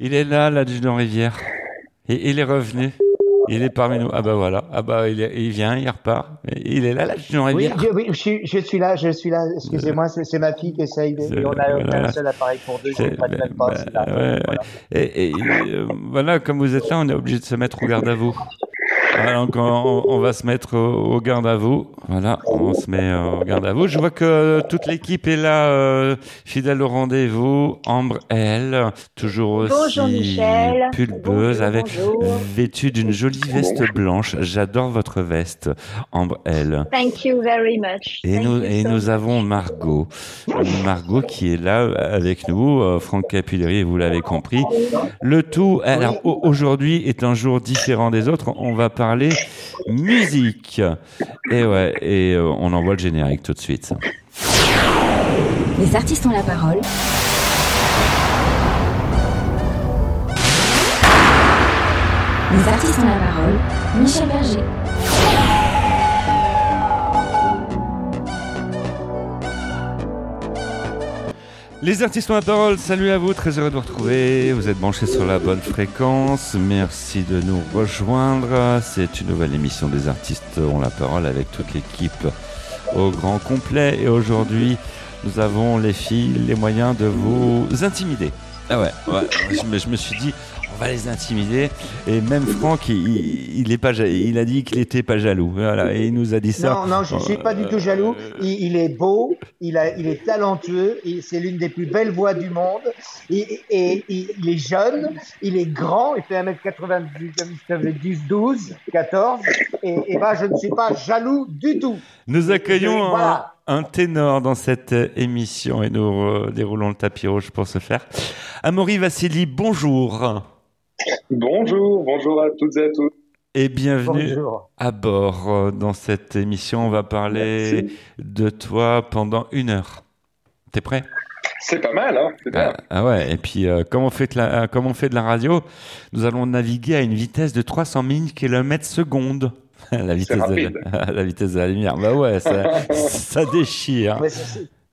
Il est là, l'adjudant Rivière. Et il est revenu. Il est parmi nous. Ah bah voilà. Ah bah il, est- il vient, il repart. Il est là, l'adjudant Oui, Rivière. je, oui, je suis, je suis là, je suis là. Excusez-moi, c'est ma fille qui essaye. de- On a, voilà. un seul appareil pour deux, je même pas. bah, là. ouais, Voilà. Et, et, euh, voilà, comme vous êtes là, on est obligé de se mettre au garde à vous. Voilà, donc on, on va se mettre au, au garde à vous. Voilà, on se met euh, au garde à vous. Je vois que toute l'équipe est là, euh, fidèle au rendez-vous. Ambre, elle, toujours aussi pulpeuse, avec vêtue d'une jolie veste blanche. J'adore votre veste, Ambre, elle. Thank you very much. Et Thank nous, you et so nous much. avons Margot. Margot qui est là euh, avec nous, euh, Franck Capilleri, vous l'avez compris. Le tout, alors au- aujourd'hui est un jour différent des autres. On va parler musique. Et ouais, et euh, on envoie le générique tout de suite. Les artistes ont la parole. Les artistes ont la parole. Michel Berger. Les artistes ont la parole, salut à vous, très heureux de vous retrouver. Vous êtes branchés sur la bonne fréquence. Merci de nous rejoindre. C'est une nouvelle émission des artistes ont la parole avec toute l'équipe au grand complet. Et aujourd'hui, nous avons les filles les moyens de vous intimider. Ah ouais, ouais. Je, me, je me suis dit, on va les intimider. Et même Franck, il, il, est pas, il a dit qu'il était pas jaloux. Voilà, et il nous a dit ça. Non, non, je ne suis pas du tout jaloux. Il, il est beau, il, a, il est talentueux, c'est l'une des plus belles voix du monde. Et, et- et il est jeune, il est grand, il fait 1m90, 12, 14. Et, et ben, je ne suis pas jaloux du tout. Nous accueillons un, Voilà. un ténor dans cette émission et nous déroulons le tapis rouge pour ce faire. Amaury Vassili, bonjour Bonjour, bonjour à toutes et à tous. et bienvenue Bonjour. à bord euh, dans cette émission. On va parler Merci. de toi pendant une heure. T'es prêt? C'est pas mal, hein ah, ah ouais, et puis euh, comme, on fait de la, euh, comme on fait de la radio, nous allons naviguer à une vitesse de 300 000 km secondes. la, vitesse de la, la vitesse de la lumière. Bah ouais, ça, ça déchire.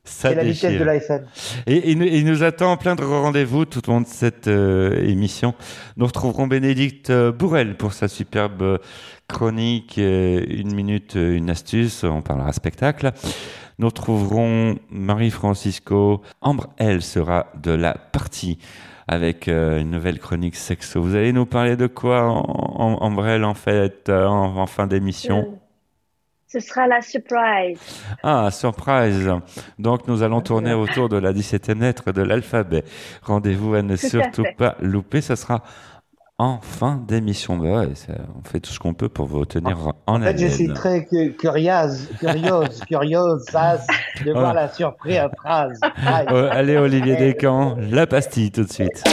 Ça c'est la vitesse déchire. de la FM. Et il nous, attend plein de rendez-vous tout au long de cette euh, émission. Nous retrouverons Bénédicte euh, Bourrel pour sa superbe euh, chronique euh, Une minute, une astuce. On parlera spectacle. Nous retrouverons Marie-Francisco. Ambre, elle, sera de la partie avec euh, une nouvelle chronique sexo. Vous allez nous parler de quoi, en, en, en fait, euh, en, en fin d'émission? Ce sera la surprise. Ah, surprise. Donc, nous allons tourner autour de la 17e lettre de l'alphabet. Rendez-vous à ne Tout surtout pas louper. Ça sera en fin d'émission. Bah ouais, ça- on fait tout ce qu'on peut pour vous tenir en En fait, je suis très cu- curieuse, curieuse, curieuse de voir la surprise phrase. Allez, Olivier Descamps, la pastille tout de suite.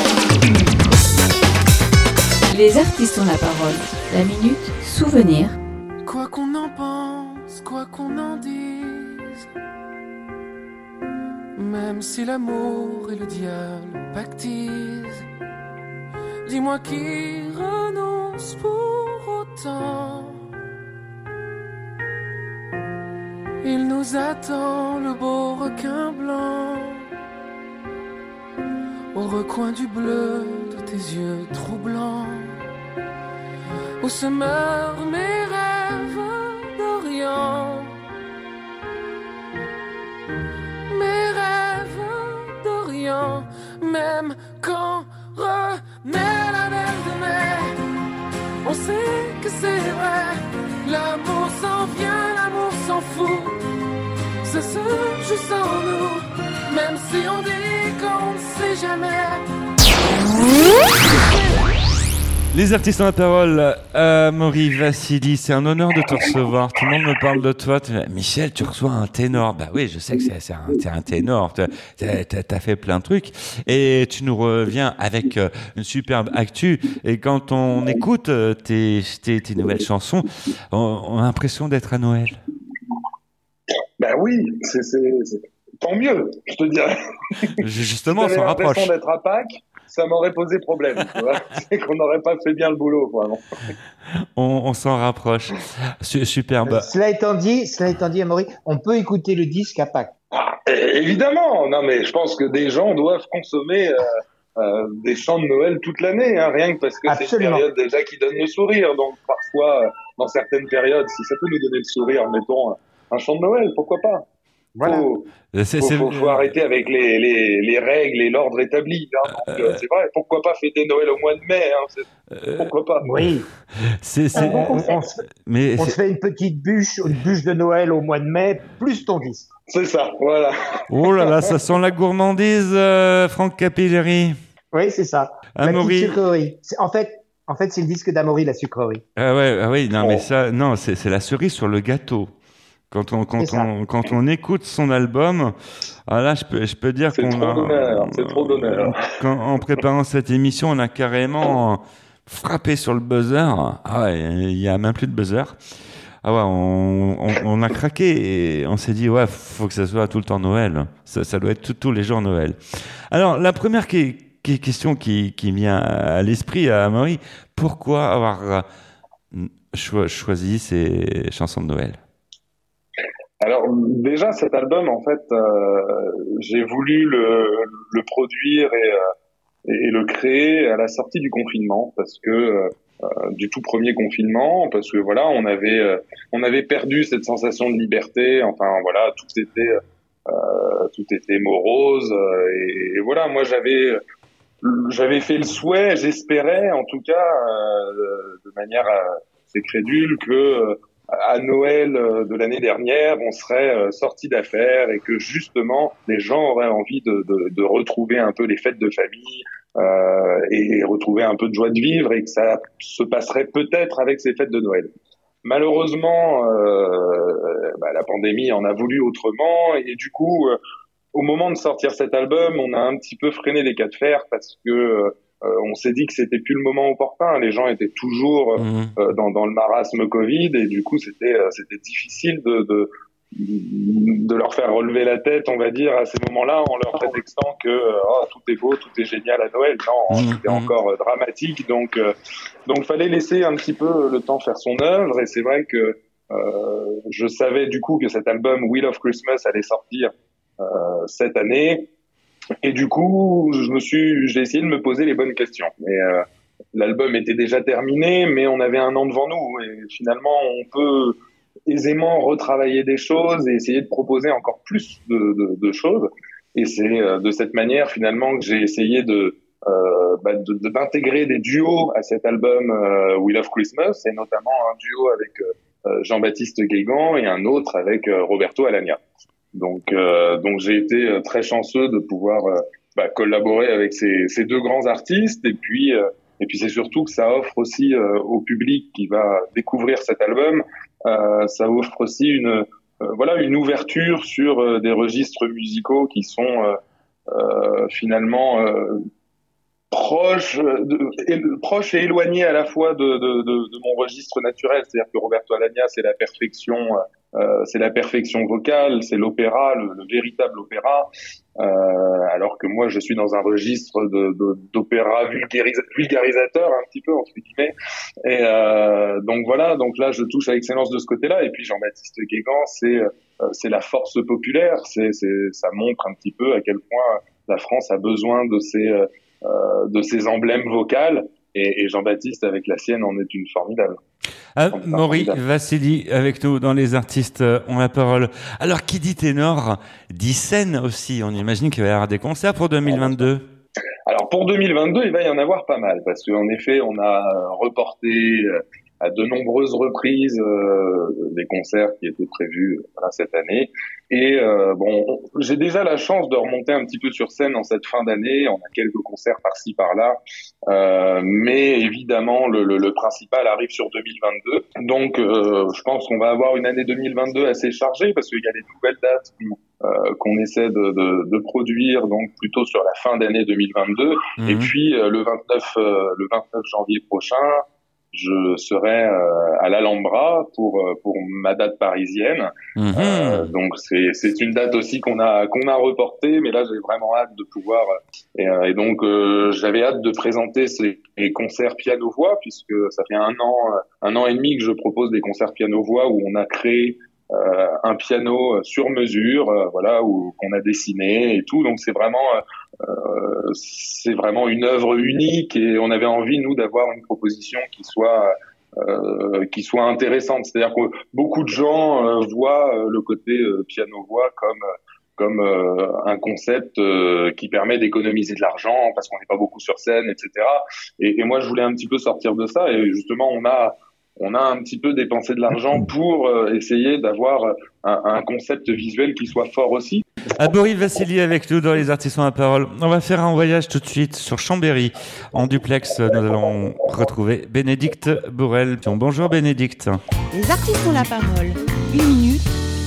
Les artistes ont la parole. La minute souvenir. Quoi qu'on en pense, quoi qu'on en dise, même si l'amour et le diable pactisent, dis-moi qui renonce pour autant. Il nous attend le beau requin blanc, au recoin du bleu de tes yeux troublants où se meurent mes même quand renaît la belle de mai, on sait que c'est vrai. L'amour s'en vient, l'amour s'en fout. Ça se joue sans nous, même si on dit qu'on ne sait jamais. Les artistes ont la parole. Euh, Maury Vassili, c'est un honneur de te recevoir. Tout le monde me parle de toi. Michel, tu reçois un ténor. Bah oui, je sais que c'est un, un ténor. T'as as, fait plein de trucs. Et tu nous reviens avec euh, une superbe actu. Et quand on écoute euh, tes, tes, tes nouvelles chansons, on, on a l'impression d'être à Noël. Ben oui, c'est, tant mieux, je te dirais. Justement, on s'en rapproche. l'impression d'être à Pâques, ça m'aurait posé problème. c'est qu'on n'aurait pas fait bien le boulot. On, on s'en rapproche. Su- Superbe. Cela étant dit, cela étant dit, Amaury, on peut écouter le disque à Pâques. Ah, évidemment, non mais je pense que des gens doivent consommer euh, euh, des chants de Noël toute l'année, hein, rien que parce que c'est une période déjà qui donne le sourire. Donc parfois, euh, dans certaines périodes, si ça peut nous donner le sourire, mettons un chant de Noël, pourquoi pas? Voilà. Faut, C'est- faut, faut- faut arrêter avec les, les, les règles et l'ordre établi. hein. Donc, euh, c'est vrai, pourquoi pas fêter Noël au mois de mai hein, euh, Pourquoi pas Oui, c'est- bon on, se, mais on c'est- se fait une petite bûche, une bûche de Noël au mois de mai, plus ton disque. C'est ça, voilà. oh là là, ça sent la gourmandise, euh, Franck Capilleri. Oui, c'est ça. Amaury. En fait, en fait, c'est le disque d'Amaury, la sucrerie. Ah ouais, ah oui, non, mais Oh. ça, non, c'est la cerise sur le gâteau. Quand on, quand on, quand on écoute son album, ah là, je peux, je peux dire C'est qu'on trop a, d'honneur, c'est trop d'honneur. Quand, en préparant cette émission, on a carrément frappé sur le buzzer. Ah ouais, il y a même plus de buzzer. Ah ouais, on, on, on a craqué et on s'est dit, ouais, faut que ça soit tout le temps Noël. Ça, ça doit être tout- tous les jours Noël. Alors, la première qui- qui- question qui, qui vient à l'esprit à Marie, pourquoi avoir euh, cho- choisi ces chansons de Noël? Alors déjà cet album en fait euh, j'ai voulu le, le produire et, euh, et le créer à la sortie du confinement parce que euh, euh, du tout premier confinement parce que voilà on avait euh, on avait perdu cette sensation de liberté. Enfin voilà tout était euh, tout était morose et, et voilà moi j'avais j'avais fait le souhait j'espérais en tout cas de manière assez crédule que à Noël euh, de l'année dernière, on serait euh, sorti d'affaires et que justement les gens auraient envie de, de, de retrouver un peu les fêtes de famille euh, et retrouver un peu de joie de vivre et que ça se passerait peut-être avec ces fêtes de Noël. Malheureusement, euh, bah, la pandémie en a voulu autrement et du coup, euh, au moment de sortir cet album, on a un petit peu freiné les cas de fer parce que on s'est dit que c'était plus le moment opportun. Les gens étaient toujours Mhm. euh, dans, dans le marasme Covid et du coup c'était euh, c'était difficile de, de de leur faire relever la tête, on va dire, à ces moments-là, en leur prétextant que euh, oh, tout est beau, tout est génial à Noël. Non, Mhm, c'était encore euh, dramatique. Donc, euh, donc, fallait laisser un petit peu le temps faire son œuvre. Et c'est vrai que euh, je savais du coup que cet album Wheel of Christmas allait sortir euh, cette année. Et du coup, je me suis, j'ai essayé de me poser les bonnes questions. Et euh, l'album était déjà terminé, mais on avait un an devant nous. Et finalement, on peut aisément retravailler des choses et essayer de proposer encore plus de, de, de choses. Et c'est euh, de cette manière finalement que j'ai essayé de euh, bah, d'intégrer des duos à cet album euh, We Love Christmas, et notamment un duo avec euh, Jean-Baptiste Guégan et un autre avec Roberto Alagna. Donc, euh, donc j'ai été euh, très chanceux de pouvoir euh, bah, collaborer avec ces, ces deux grands artistes, et puis euh, et puis c'est surtout que ça offre aussi euh, au public qui va découvrir cet album, ça offre aussi une voilà une ouverture sur des registres musicaux qui sont finalement euh, proches, de, et, éloignés à la fois de, de, de, mon registre naturel. C'est-à-dire que Roberto Alagna, c'est la perfection, euh, c'est la perfection vocale, c'est l'opéra, le, le véritable opéra. Euh, alors que moi, je suis dans un registre d'opéra vulgarisa- vulgarisateur, un petit peu entre guillemets. Et euh, donc voilà, donc là, je touche à l'excellence de ce côté-là. Et puis Jean-Baptiste Guégan, c'est euh, c'est la force populaire. C'est, ça montre un petit peu à quel point la France a besoin de ces euh, de ces emblèmes vocales. Et, et Jean-Baptiste, avec la sienne, en est une formidable. Ah, Maury. Vassili avec nous dans les artistes euh, ont la parole. Alors qui dit ténor dit scène aussi. On imagine qu'il va y avoir des concerts pour 2022. Alors pour 2022, il va y en avoir pas mal parce qu'en effet, on a euh, reporté euh, à de nombreuses reprises euh, des concerts qui étaient prévus euh, voilà, cette année. Et euh, bon, on- j'ai déjà la chance de remonter un petit peu sur scène en cette fin d'année. On a quelques concerts par-ci par-là, Euh, mais évidemment le, le, le principal arrive sur 2022. Donc, euh, je pense qu'on va avoir une année 2022 assez chargée parce qu'il y a des nouvelles dates qu'on euh, qu'on essaie de, de, de produire, donc plutôt sur la fin d'année 2022. Et Mhm. puis euh, le 29 euh, le 29 janvier prochain, je serai euh, à l'Alhambra pour euh, pour ma date parisienne. Mhm. Euh, donc c'est c'est une date aussi qu'on a qu'on a reportée, mais là j'ai vraiment hâte de pouvoir et, euh, et donc euh, j'avais hâte de présenter ces concerts piano voix puisque ça fait un an un an et demi que je propose des concerts piano voix où on a créé euh, un piano sur mesure, voilà, où qu'on a dessiné et tout. Donc c'est vraiment c'est vraiment une œuvre unique et on avait envie nous d'avoir une proposition qui soit euh, qui soit intéressante. C'est-à-dire que beaucoup de gens euh, voient euh, le côté piano voix comme comme un concept qui permet d'économiser de l'argent parce qu'on n'est pas beaucoup sur scène, etc. Et, et, moi, je voulais un petit peu sortir de ça. Et justement, on a on a un petit peu dépensé de l'argent pour essayer d'avoir un, un, concept visuel qui soit fort aussi. Aborid Vassili avec nous dans les artistes à parole. On va faire un voyage tout de suite sur Chambéry. En duplex, nous allons retrouver Bénédicte Bourrel. Bonjour Bénédicte. Les artistes ont la parole. Une minute,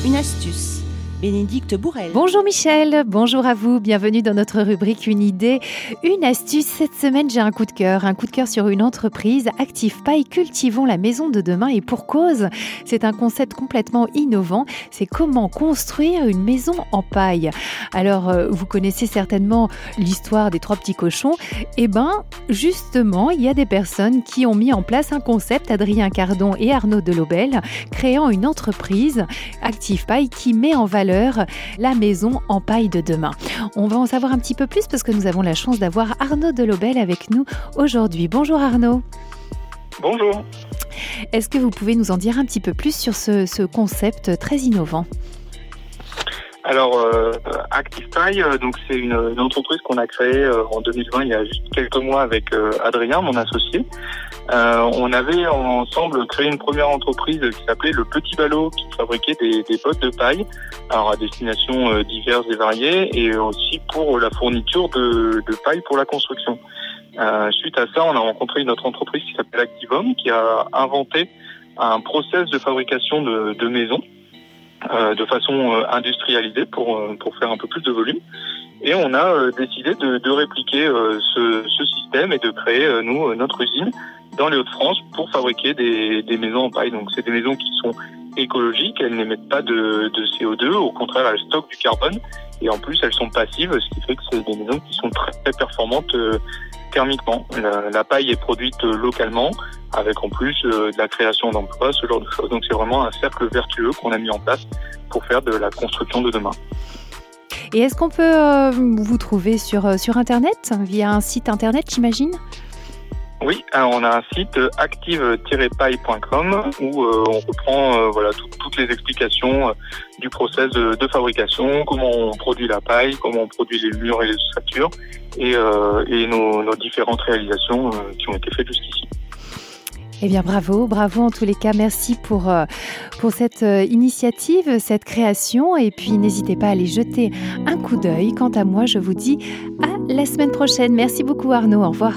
une astuce. Bénédicte Bourrel. Bonjour Michel, bonjour à vous, bienvenue dans notre rubrique Une idée, une astuce. Cette semaine, j'ai un coup de cœur, un coup de cœur sur une entreprise, Active Paille, cultivons la maison de demain et pour cause. C'est un concept complètement innovant, c'est comment construire une maison en paille. Alors, euh, vous connaissez certainement l'histoire des trois petits cochons. Eh ben, justement, il y a des personnes qui ont mis en place un concept, Adrien Cardon et Arnaud Delobel, créant une entreprise, Active Paille, qui met en valeur la maison en paille de demain. On va en savoir un petit peu plus parce que nous avons la chance d'avoir Arnaud Delobel avec nous aujourd'hui. Bonjour Arnaud. Bonjour. Est-ce que vous pouvez nous en dire un petit peu plus sur ce, concept très innovant? Alors, euh, Active euh, donc c'est une, entreprise qu'on a créée euh, en 2020, il y a juste quelques mois avec euh, Adrien, mon associé. Euh, on avait ensemble créé une première entreprise qui s'appelait Le Petit Ballot, qui fabriquait des, des bottes de paille, alors à destination euh, diverses et variées, et aussi pour la fourniture de, de paille pour la construction. Euh, suite à ça, on a rencontré une autre entreprise qui s'appelle Activum, qui a inventé un process de fabrication de, de maisons euh, de façon euh, industrialisée pour, pour faire un peu plus de volume. Et on a décidé de, de répliquer ce, ce, système et de créer, nous, notre usine dans les Hauts-de-France pour fabriquer des, des, maisons en paille. Donc c'est des maisons qui sont écologiques, elles n'émettent pas de, de, CO2, au contraire elles stockent du carbone et en plus elles sont passives, ce qui fait que c'est des maisons qui sont très, très performantes euh, thermiquement. La, la, paille est produite euh, localement avec en plus euh, de la création d'emplois, ce genre de choses. Donc c'est vraiment un cercle vertueux qu'on a mis en place pour faire de la construction de demain. Et est-ce qu'on peut vous trouver sur, sur Internet, via un site Internet, j'imagine? Oui, on a un site euh, active-paille.com où euh, on reprend euh, voilà toutes les explications du process de, fabrication, comment on produit la paille, comment on produit les murs et les et, et nos, nos, différentes réalisations qui ont été faites jusqu'ici. Eh bien, bravo, bravo en tous les cas. Merci pour, pour cette initiative, cette création. Et puis, n'hésitez pas à aller jeter un coup d'œil. Quant à moi, je vous dis à la semaine prochaine. Merci beaucoup, Arnaud. Au revoir.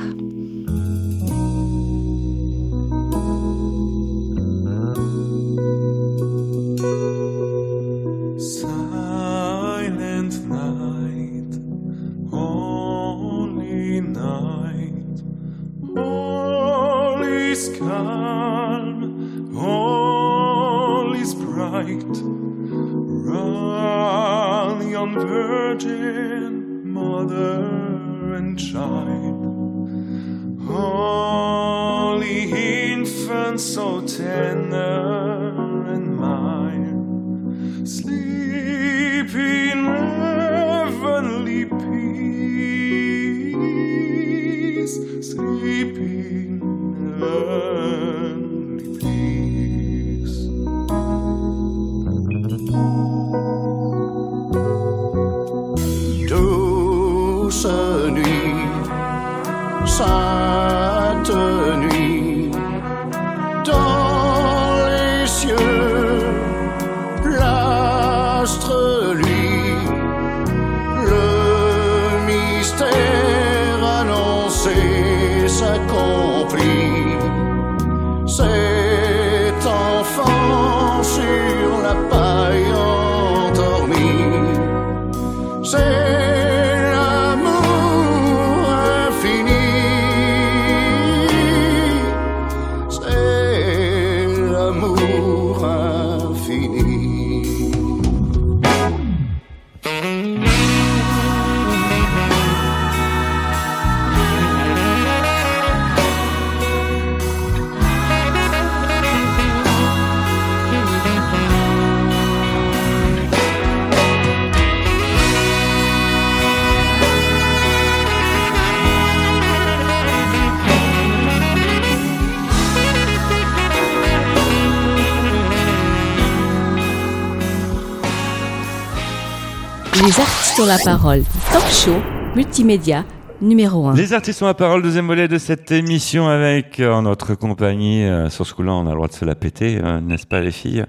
Les artistes ont la parole. Talk show, multimédia, numéro 1. Les artistes ont la parole, deuxième volet de cette émission avec euh, en notre compagnie. euh, sur ce coup-là, on a le droit de se la péter, euh, n'est-ce pas les filles?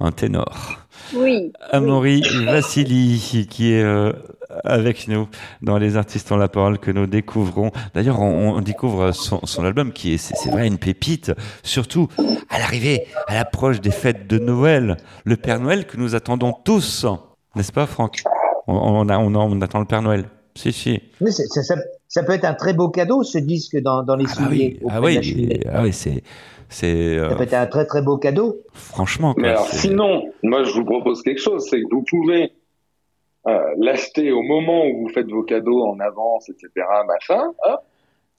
Un ténor. Oui. Amaury Vassili qui est euh, avec nous dans Les artistes ont la parole que nous découvrons. D'ailleurs, on, on découvre son, son album qui est, c'est vrai, une pépite, surtout à l'arrivée, à l'approche des fêtes de Noël, le Père Noël que nous attendons tous, n'est-ce pas, Franck? On, on, a- on, a- on attend le Père Noël. Si, si. Oui, c'est- ça, ça- ça peut être un très beau cadeau, ce disque dans, dans les souliers. Ah de la oui, cheminée. ah oui, c'est, c'est euh, Ça peut être un très très beau cadeau. franchement. Quoi, Mais alors, sinon, moi, je vous propose quelque chose, c'est que vous pouvez euh, l'acheter au moment où vous faites vos cadeaux en avance, etc., machin. Hop,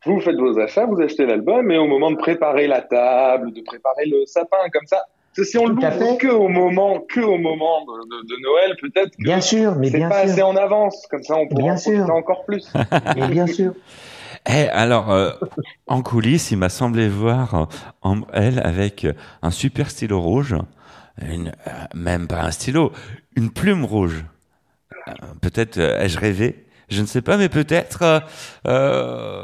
vous faites vos achats, vous achetez l'album, et au moment de préparer la table, de préparer le sapin, comme ça. Si on Tout l'ouvre que au moment, que au moment de, de- de Noël, peut-être que Bien sûr, mais c'est bien pas assez en avance. Comme ça, on pourra Bien en profiter sûr. encore plus. Mais bien sûr. Eh, alors, euh, en coulisses, il m'a semblé voir euh, en- elle avec euh, un super stylo rouge, une, euh, même pas un stylo, une plume rouge. Euh, peut-être euh, ai-je rêvé? Je ne sais pas, mais peut-être. euh, euh,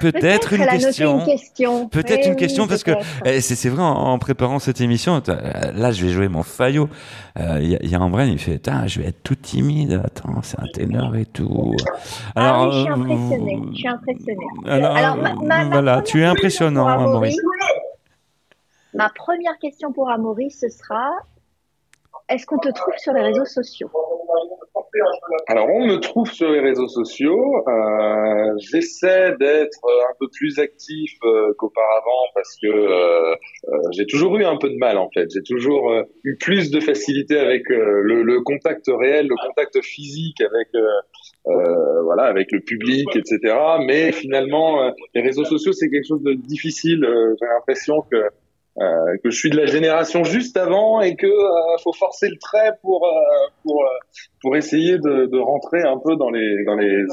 Peut-être. Une question. une question. Peut-être Oui, une question oui, parce que eh, c'est vrai en, en préparant cette émission t'as- là je vais jouer mon faillot Euh, il y, a- a Ambren il fait Tain, je vais être tout timide attends c'est un ténor et tout ah oui, je suis euh, impressionnée. Je suis impressionnée. alors, Alors, ma- ma- ma voilà tu es impressionnant. Amaury, Ma première question pour Amaury, ce sera est-ce qu'on te trouve sur les réseaux sociaux? Alors, on me trouve sur les réseaux sociaux. Euh, J'essaie d'être un peu plus actif euh, qu'auparavant parce que euh, euh, j'ai toujours eu un peu de mal en fait. J'ai toujours euh, eu plus de facilité avec le, le contact réel, le contact physique avec voilà avec le public, etc. Mais finalement, les réseaux sociaux c'est quelque chose de difficile. J'ai l'impression que euh, que je suis de la génération juste avant et que euh, faut forcer le trait pour euh, pour euh, pour essayer de, de rentrer un peu dans les dans les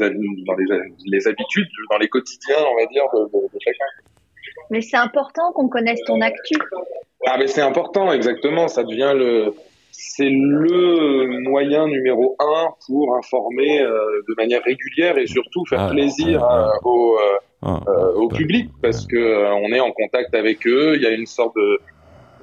dans les, les habitudes, dans les quotidiens, on va dire de, de, de chacun. Mais c'est important qu'on connaisse ton actu. Ah mais c'est important, exactement. Ça devient le c'est le moyen numéro un pour informer euh, de manière régulière et surtout faire Ah, plaisir ah, euh, au euh, Ah, euh, au public parce que euh, on est en contact avec eux. Il y a une sorte de,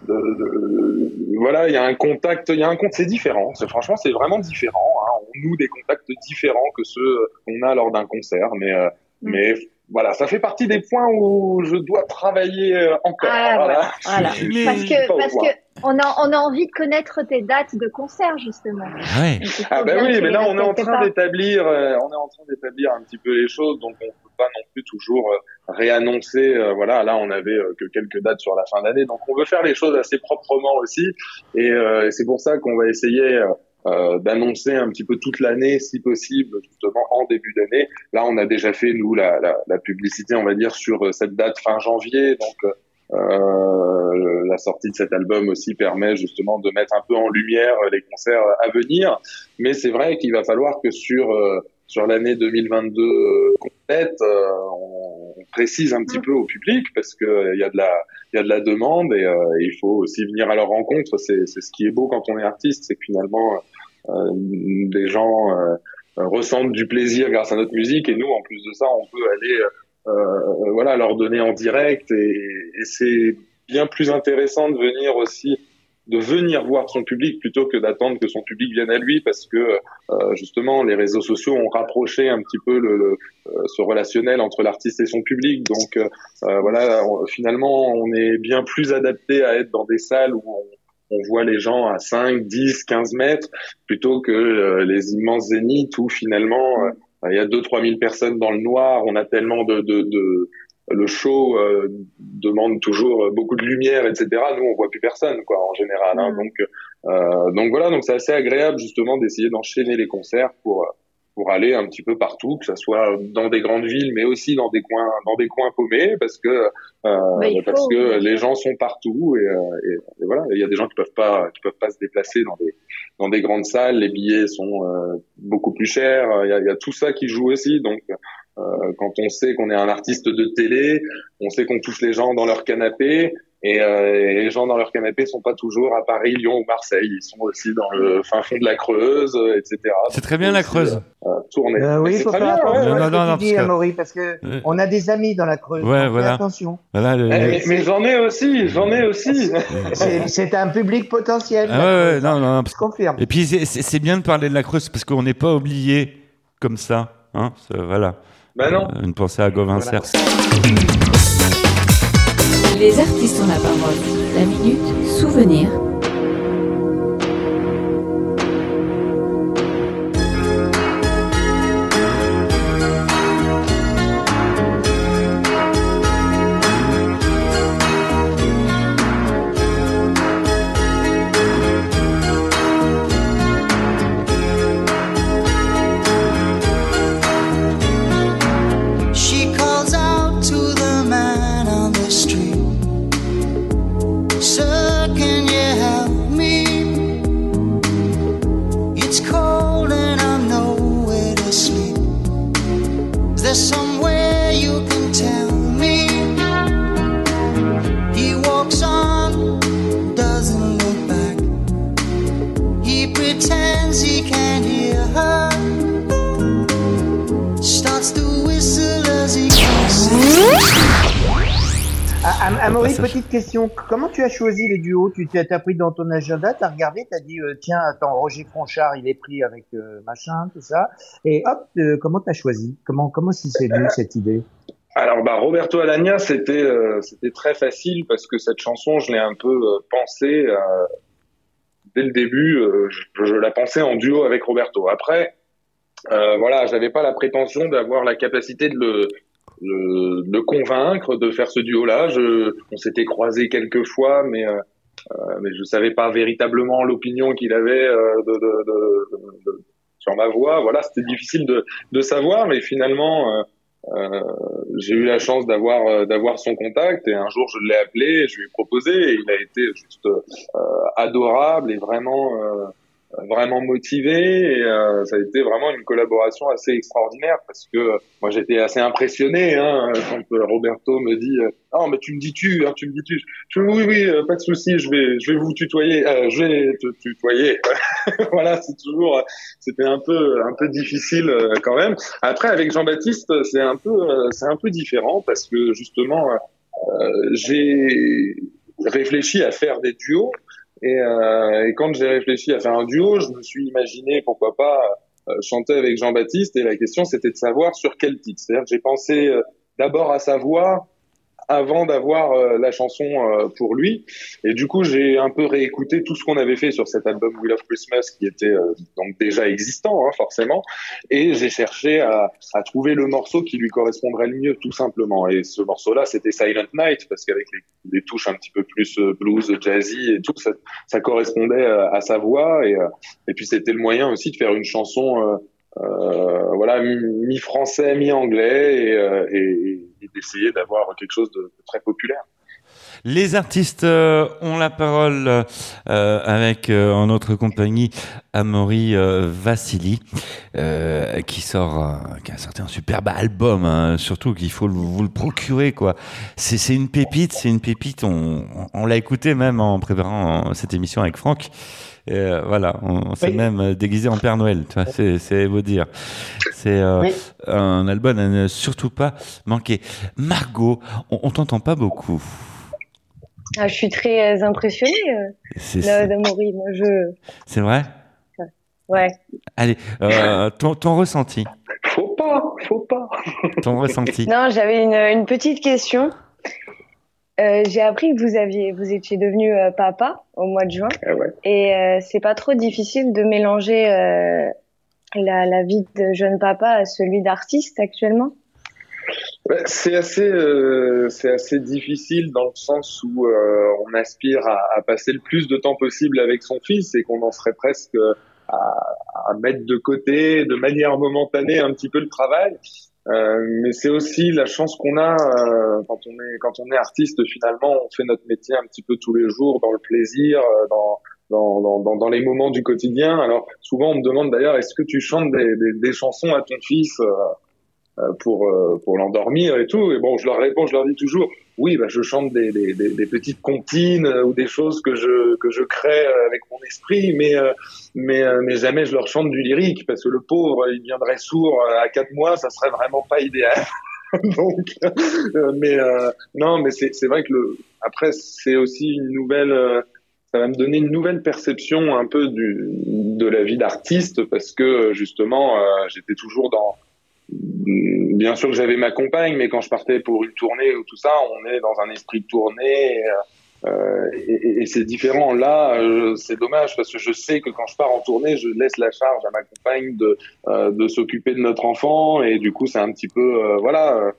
de, de- voilà, il y a un contact, il y a un compte, c'est différent. C'est- Franchement, c'est vraiment différent. Hein. On noue des contacts différents que ceux qu'on a lors d'un concert, mais euh, Mm. mais voilà, ça fait partie des points où je dois travailler euh, encore. Ah, voilà. voilà. Je- je- Parce que, parce point. que on a, on a envie de connaître tes dates de concert, justement. Ouais. Ah ben oui, mais là on est en train d'établir, euh, on est en train d'établir un petit peu les choses, donc on peut pas non plus toujours euh, réannoncer. euh, voilà, là on avait euh, que quelques dates sur la fin d'année, donc on veut faire les choses assez proprement aussi, et, euh, et c'est pour ça qu'on va essayer euh, d'annoncer un petit peu toute l'année, si possible, justement en début d'année. Là, on a déjà fait nous la, la, la publicité, on va dire, sur euh, cette date fin janvier, donc. euh, la sortie de cet album aussi permet justement de mettre un peu en lumière euh, les concerts à venir. Mais c'est vrai qu'il va falloir que sur euh, sur l'année 2022 euh, complète, euh, on précise un petit peu au public parce que il y a de la il y a de la demande et, et il faut aussi venir à leur rencontre. C'est c'est ce qui est beau quand on est artiste, c'est que finalement des gens euh, ressentent du plaisir grâce à notre musique. Et nous en plus de ça on peut aller euh, voilà leur donner en direct. Et, c'est bien plus intéressant de venir aussi de venir voir son public plutôt que d'attendre que son public vienne à lui parce que euh, justement les réseaux sociaux ont rapproché un petit peu le, le euh, ce relationnel entre l'artiste et son public. Donc euh, voilà finalement on est bien plus adapté à être dans des salles où on, on voit les gens à 5, 10, 15 mètres plutôt que euh, les immenses zéniths où finalement euh, il y a 2-3 000 personnes dans le noir, on a tellement de, de, de le show euh, demande toujours beaucoup de lumière, etc. Nous, on voit plus personne, quoi, en général. Hein, donc, euh, donc voilà, donc c'est assez agréable justement d'essayer d'enchaîner les concerts pour pour aller un petit peu partout, que ce soit dans des grandes villes, mais aussi dans des coins dans des coins paumés, parce que euh, Bah, parce faut, que oui. les gens sont partout et, euh, et, et voilà, il y a des gens qui peuvent pas qui peuvent pas se déplacer dans des dans des grandes salles, les billets sont euh, beaucoup plus chers, il y a, il y a tout ça qui joue aussi, donc euh, quand on sait qu'on est un artiste de télé, on sait qu'on touche les gens dans leur canapé, Et, euh, et les gens dans leur canapé sont pas toujours à Paris, Lyon ou Marseille. Ils sont aussi dans le fin fond de la Creuse, euh, etc. C'est très bien la Creuse. Euh, tourner. Euh, oui, faut faire attention Non, non, non, tu dis, parce que- Amaury, parce que Euh, on a des amis dans la Creuse. Ouais, donc voilà. Attention. Voilà, le- Eh, mais mais j'en ai aussi, j'en ai aussi. C'est un public potentiel. Ah ouais, ouais, non, non, Je confirme. Et puis c'est- bien de parler de la Creuse parce qu'on n'est pas oublié comme ça. Hein, voilà. Bah non. Euh, Une pensée à Gauvin Voilà. Cers. Les artistes ont la parole. La minute souvenir. As choisi les duos Tu t'as pris dans ton agenda, t'as regardé, t'as dit euh, tiens, attends, Roger Franchard, il est pris avec euh, machin, tout ça. Et hop, euh, comment t'as choisi? Comment comment s'y c'est venu cette idée? Alors bah Roberto Alagna c'était euh, c'était très facile parce que cette chanson je l'ai un peu pensée dès le début je, je la pensais en duo avec Roberto. Après voilà j'avais pas la prétention d'avoir la capacité de le de le convaincre de faire ce duo là. Je on s'était croisés quelques fois mais euh, euh, mais je savais pas véritablement l'opinion qu'il avait euh, de, de, de- sur ma voix. Voilà c'était difficile de savoir mais finalement euh, euh, j'ai eu la chance d'avoir euh, d'avoir son contact et un jour je l'ai appelé, je lui ai proposé et il a été juste adorable et vraiment vraiment motivé euh, ça a été vraiment une collaboration assez extraordinaire parce que euh, moi j'étais assez impressionné hein, quand euh, Roberto me dit euh, non mais tu me dis tu hein, tu me dis tu je oui oui pas de souci je vais je vais vous tutoyer je vais te tutoyer voilà c'est toujours c'était un peu un peu difficile quand même. Après, avec Jean-Baptiste, c'est un peu, c'est un peu différent parce que justement, j'ai réfléchi à faire des duos et, euh, et quand j'ai réfléchi à faire un duo, je me suis imaginé pourquoi pas euh, chanter avec Jean-Baptiste et la question c'était de savoir sur quel titre. C'est-à-dire j'ai pensé euh, d'abord à sa voix avant d'avoir euh, la chanson euh, pour lui. Et du coup, j'ai un peu réécouté tout ce qu'on avait fait sur cet album We Love Christmas, qui était euh, donc déjà existant, hein, forcément. Et j'ai cherché à, à trouver le morceau qui lui correspondrait le mieux, tout simplement. Et ce morceau-là, c'était Silent Night, parce qu'avec les, les touches un petit peu plus euh, blues, jazzy et tout, ça, ça correspondait euh, à sa voix. Et, euh, et puis, c'était le moyen aussi de faire une chanson... Euh, voilà, mi- mi-français, mi-anglais, et, euh, et, d'essayer d'avoir quelque chose de très populaire. Les artistes euh, ont la parole euh, avec euh, en notre compagnie Amaury euh, Vassili euh, qui sort euh, qui a sorti un superbe album hein, surtout qu'il faut le- vous le procurer quoi. C'est c'est une pépite, c'est une pépite on, on l'a écouté même en préparant cette émission avec Franck. Et, euh, voilà, on, on s'est Oui. même déguisé en Père Noël, tu vois, c'est c'est vous dire. C'est euh, Oui. un album à ne surtout pas manquer. Margot, on, on t'entend pas beaucoup. Ah, je suis très euh, impressionnée euh, d'Amaury. Moi, je. c'est vrai? Ouais. Allez, euh, ton, ton ressenti? Faut pas, faut pas. Ton ressenti? Non, j'avais une, une petite question. Euh, J'ai appris que vous aviez, vous étiez devenu euh, papa au mois de juin, Ah ouais. et euh, c'est pas trop difficile de mélanger euh, la, la vie de jeune papa à celui d'artiste actuellement. Ouais, C'est assez, euh, c'est assez difficile dans le sens où euh, on aspire à, à passer le plus de temps possible avec son fils et qu'on en serait presque à, à mettre de côté de manière momentanée un petit peu le travail. Euh, mais c'est aussi la chance qu'on a euh, quand on est quand on est artiste finalement on fait notre métier un petit peu tous les jours dans le plaisir euh, dans dans, dans, dans, les moments du quotidien alors souvent on me demande d'ailleurs est-ce que tu chantes des, des, des chansons à ton fils euh, pour euh, pour l'endormir et tout. Et bon, je leur réponds, je leur dis toujours, oui, bah, je chante des, des, des, petites comptines euh, ou des choses que je que je crée euh, avec mon esprit, mais euh, mais euh, mais jamais je leur chante du lyrique parce que le pauvre, il viendrait sourd euh, à quatre mois, ça serait vraiment pas idéal. Donc, euh, mais euh, non, mais c'est c'est vrai que le après c'est aussi une nouvelle. euh, ça va me donner une nouvelle perception un peu du, de la vie d'artiste parce que justement euh, j'étais toujours dans bien sûr que j'avais ma compagne mais quand je partais pour une tournée ou tout ça on est dans un esprit de tournée et, euh, et, et- c'est différent. Là euh, c'est dommage parce que je sais que quand je pars en tournée je laisse la charge à ma compagne de euh, de s'occuper de notre enfant et du coup c'est un petit peu euh, voilà euh,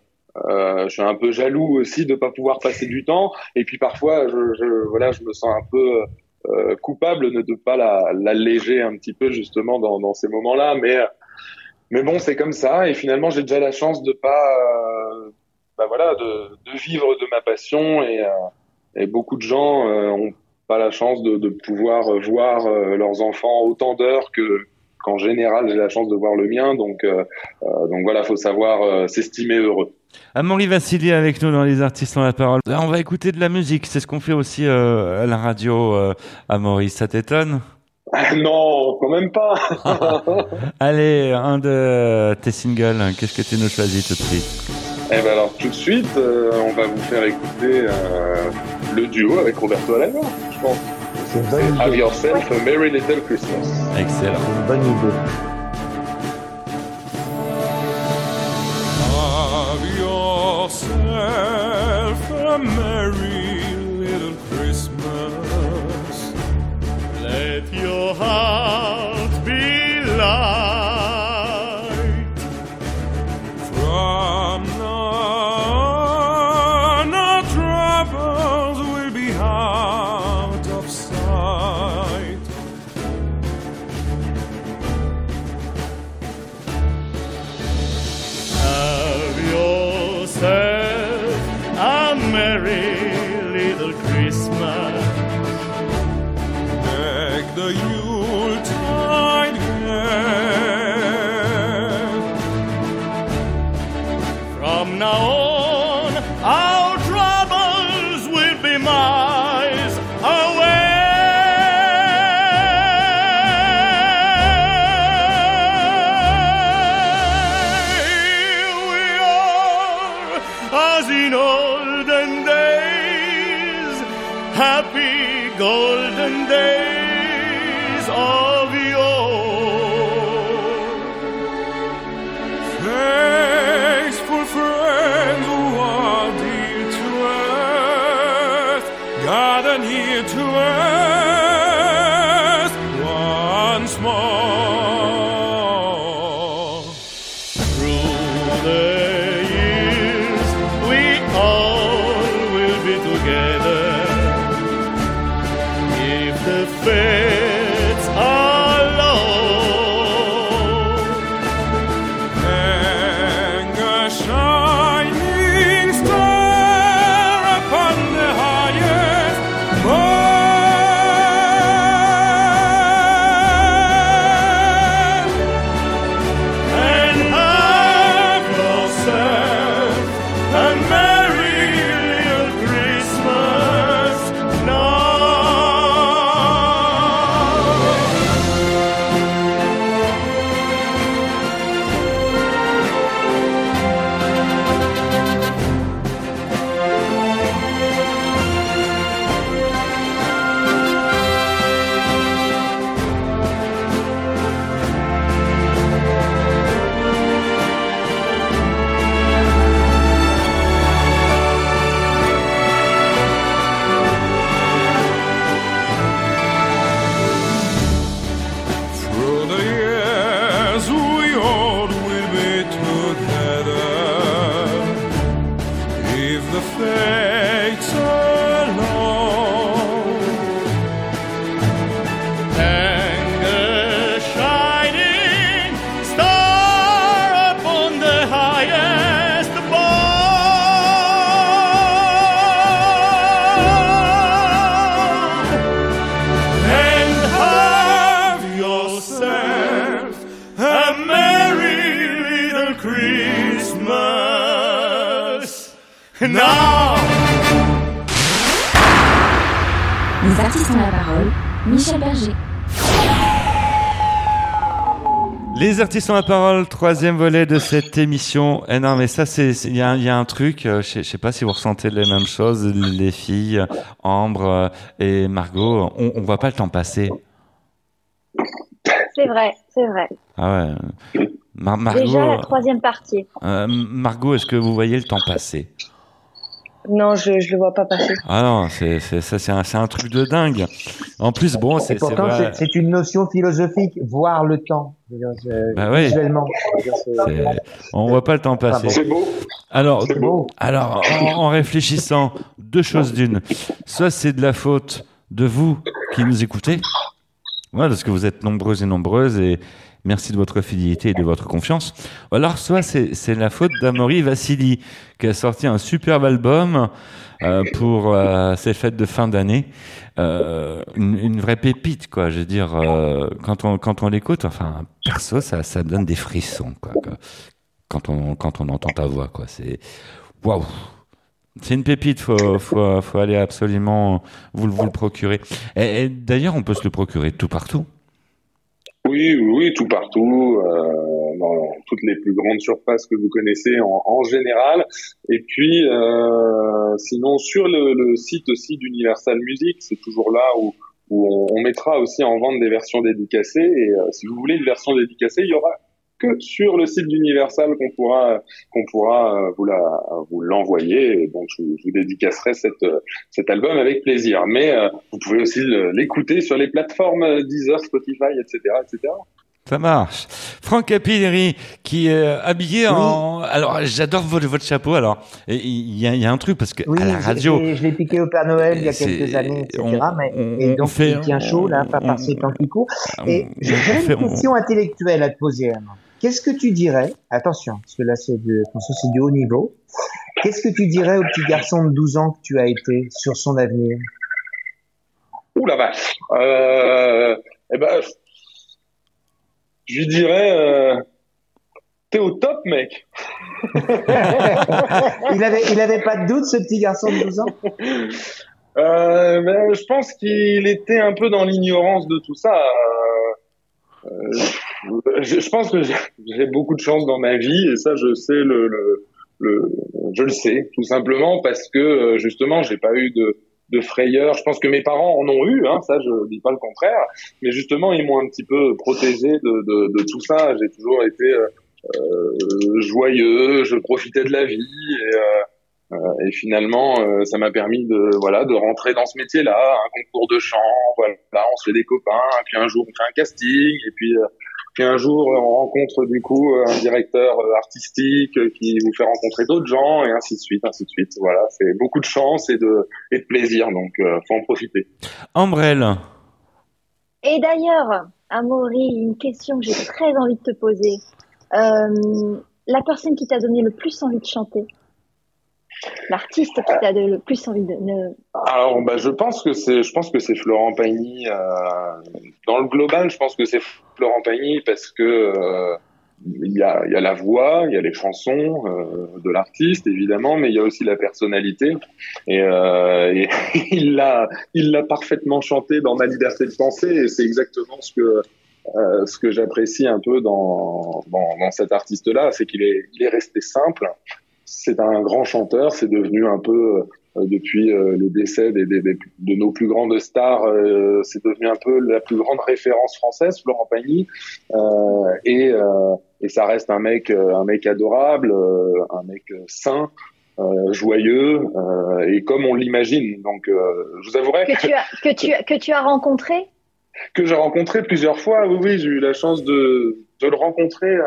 euh, je suis un peu jaloux aussi de pas pouvoir passer du temps et puis parfois je, je voilà je me sens un peu euh, coupable de ne pas la- l'alléger un petit peu justement dans, dans ces moments-là mais mais bon c'est comme ça et finalement j'ai déjà la chance de pas euh, bah voilà de, vivre de ma passion et, euh, beaucoup de gens euh, ont pas la chance de, pouvoir voir euh, leurs enfants autant d'heures que qu'en général j'ai la chance de voir le mien donc euh, euh, donc voilà faut savoir euh, s'estimer heureux Amaury Vassili avec nous dans Les Artistes ont la parole. Là, on va écouter de la musique. C'est ce qu'on fait aussi euh, à la radio, euh, Amaury. Ça t'étonne? Non quand même pas Allez, un de tes singles. Qu'est-ce que tu nous choisis tout de suite? Eh ben alors tout de suite, euh, on va vous faire écouter euh, le duo avec Roberto Alagna, je pense. C'est une bonne Have yourself a Merry Little Christmas. Excellent. C'est une bonne idée. Have yourself a merry Jehovah. Les artistes ont la parole, troisième volet de cette émission. Eh non, mais ça, c'est, il y a, y a un truc, euh, je sais- je sais pas si vous ressentez les mêmes choses, les filles, Ambre euh, et Margot, on, on voit pas le temps passer. C'est vrai, c'est vrai. Ah ouais. Mar- Margot, Déjà la troisième partie. euh, Margot, est-ce que vous voyez le temps passer? Non, je je le vois pas passer. Ah non, c'est, c'est, ça, c'est un, c'est un truc de dingue. En plus, bon, Et c'est, c'est pourtant, vrai. c'est c'est une notion philosophique, voir le temps, je Bah oui. visuellement. On voit pas le temps passer. C'est beau. Alors, C'est beau. alors en, en réfléchissant, deux choses d'une. Soit c'est de la faute de vous qui nous écoutez, ouais, parce que vous êtes nombreuses et nombreuses et merci de votre fidélité et de votre confiance. Alors, soit c'est la faute d'Amaury Vassili qui a sorti un superbe album euh, pour euh, ses fêtes de fin d'année. Euh, une, vraie pépite, quoi. Je veux dire, euh, quand on quand on l'écoute, enfin, perso, ça ça donne des frissons, quoi. Quand on quand on entend ta voix, quoi. C'est waouh. C'est une pépite, faut, faut, faut aller absolument vous, vous le procurer. Et, et d'ailleurs, on peut se le procurer tout partout. Oui, oui, tout partout, euh, dans toutes les plus grandes surfaces que vous connaissez en, général. Et puis, euh, sinon, sur le, site aussi d'Universal Music, c'est toujours là où, on mettra aussi en vente des versions dédicacées. Et euh, si vous voulez une version dédicacée, il y aura que sur le site d'Universal qu'on pourra qu'on pourra euh, vous la vous l'envoyer. Donc, je, vous- je vous dédicacerai cette, euh, cet album avec plaisir. Mais euh, vous pouvez aussi l'écouter sur les plateformes Deezer, Spotify, etc., etc. Ça marche. Franck Capilleri, qui est habillé en... Alors, j'adore votre, votre chapeau. Alors, il y, a, il y a un truc, parce que Oui, à la radio... je, l'ai piqué au Père Noël il y a quelques années, etc. on- mais, on- et on donc, fait- il tient chaud, là, pas on- par ces temps qui courent. Et fait- une question intellectuelle à te poser. Qu'est-ce que tu dirais, attention, parce que là, c'est de, c'est du haut niveau. Qu'est-ce que tu dirais au petit garçon de 12 ans que tu as été sur son avenir? Ouh la vache. Euh, eh ben, je lui dirais, euh, t'es au top, mec. il avait, il avait pas de doute, ce petit garçon de 12 ans? Euh, ben, je pense qu'il était un peu dans l'ignorance de tout ça. Euh, je, je pense que j'ai beaucoup de chance dans ma vie et ça, je sais le, le, le je le sais tout simplement parce que euh, justement, j'ai pas eu de de frayeur. Je pense que mes parents en ont eu, hein, ça je dis pas le contraire, mais justement ils m'ont un petit peu protégé de, de, de tout ça. J'ai toujours été euh, euh, joyeux, je profitais de la vie et, euh, euh, et finalement euh, ça m'a permis de voilà de rentrer dans ce métier-là, un concours de chant, voilà, on se fait des copains, puis un jour on fait un casting et puis euh, puis un jour on rencontre du coup un directeur euh, artistique euh, qui vous fait rencontrer d'autres gens et ainsi de suite, ainsi de suite. Voilà, c'est beaucoup de chance et de et de plaisir donc euh, faut en profiter. Ambrelle, Et d'ailleurs, Amaury, une question que j'ai très envie de te poser. Euh, la personne qui t'a donné le plus envie de chanter, l'artiste qui t'a le plus envie de... Alors, bah, je pense que c'est, je pense que c'est Florent Pagny. euh, dans le global, je pense que c'est Florent Pagny parce que euh, il y a, y a la voix, il y a les chansons euh, de l'artiste évidemment, mais il y a aussi la personnalité. Et, il l'a, il l'a parfaitement chanté dans Ma liberté de penser. Et c'est exactement ce que ce que j'apprécie un peu dans, dans, dans cet artiste-là, c'est qu'il est, il est resté simple. C'est un grand chanteur, c'est devenu un peu euh, depuis euh, le décès des, des- des- de nos plus grandes stars, euh, c'est devenu un peu la plus grande référence française, Florent Pagny, Euh, et, euh, et ça reste un mec, un mec adorable, un mec sain, joyeux, et comme on l'imagine. Donc, je vous avouerai Que tu as, que tu, as- que tu as rencontré? Que j'ai rencontré plusieurs fois. Oui, oui, j'ai eu la chance de, de le rencontrer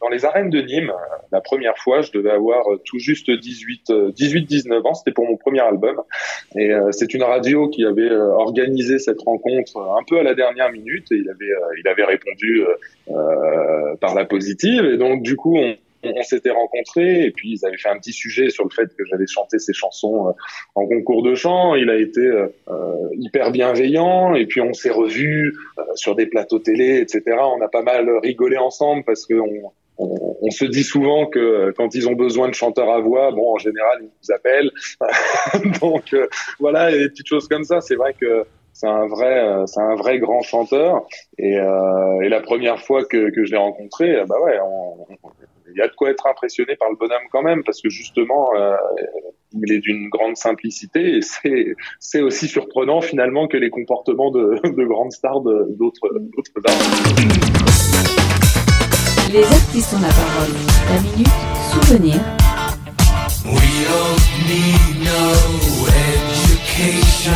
dans les arènes de Nîmes. La première fois, je devais avoir tout juste 18, euh, 18-19 ans. C'était pour mon premier album. Et euh, c'est une radio qui avait euh, organisé cette rencontre un peu à la dernière minute. Et il avait, euh, il avait répondu euh, euh, par la positive. Et donc, du coup, on, on s'était rencontrés et puis ils avaient fait un petit sujet sur le fait que j'avais chanté ces chansons euh, en concours de chant. Il a été euh, euh, hyper bienveillant et puis on s'est revus sur des plateaux télé, etc. On a pas mal rigolé ensemble parce que on, on, on se dit souvent que quand ils ont besoin de chanteurs à voix, bon, en général, ils nous appellent. Donc euh, voilà, et des petites choses comme ça. C'est vrai que c'est un vrai, c'est un vrai grand chanteur. Et, euh, et la première fois que, que je l'ai rencontré, bah ouais, on- y a de quoi être impressionné par le bonhomme quand même, parce que justement, euh, il est d'une grande simplicité et c'est, c'est aussi surprenant finalement que les comportements de, de grandes stars d'autres arts. Les artistes ont la parole. La minute souvenir. We don't need no education.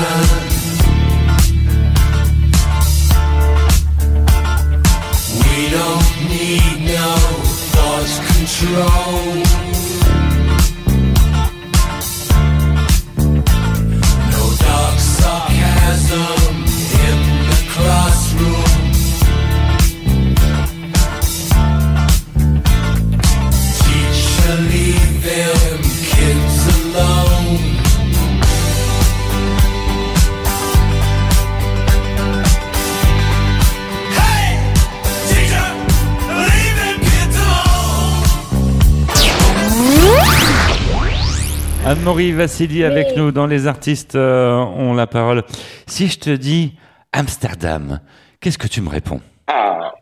We don't need no thought control. Anne-Marie Vassili avec nous dans Les Artistes euh, ont la parole. Si je te dis Amsterdam, qu'est-ce que tu me réponds? Ah,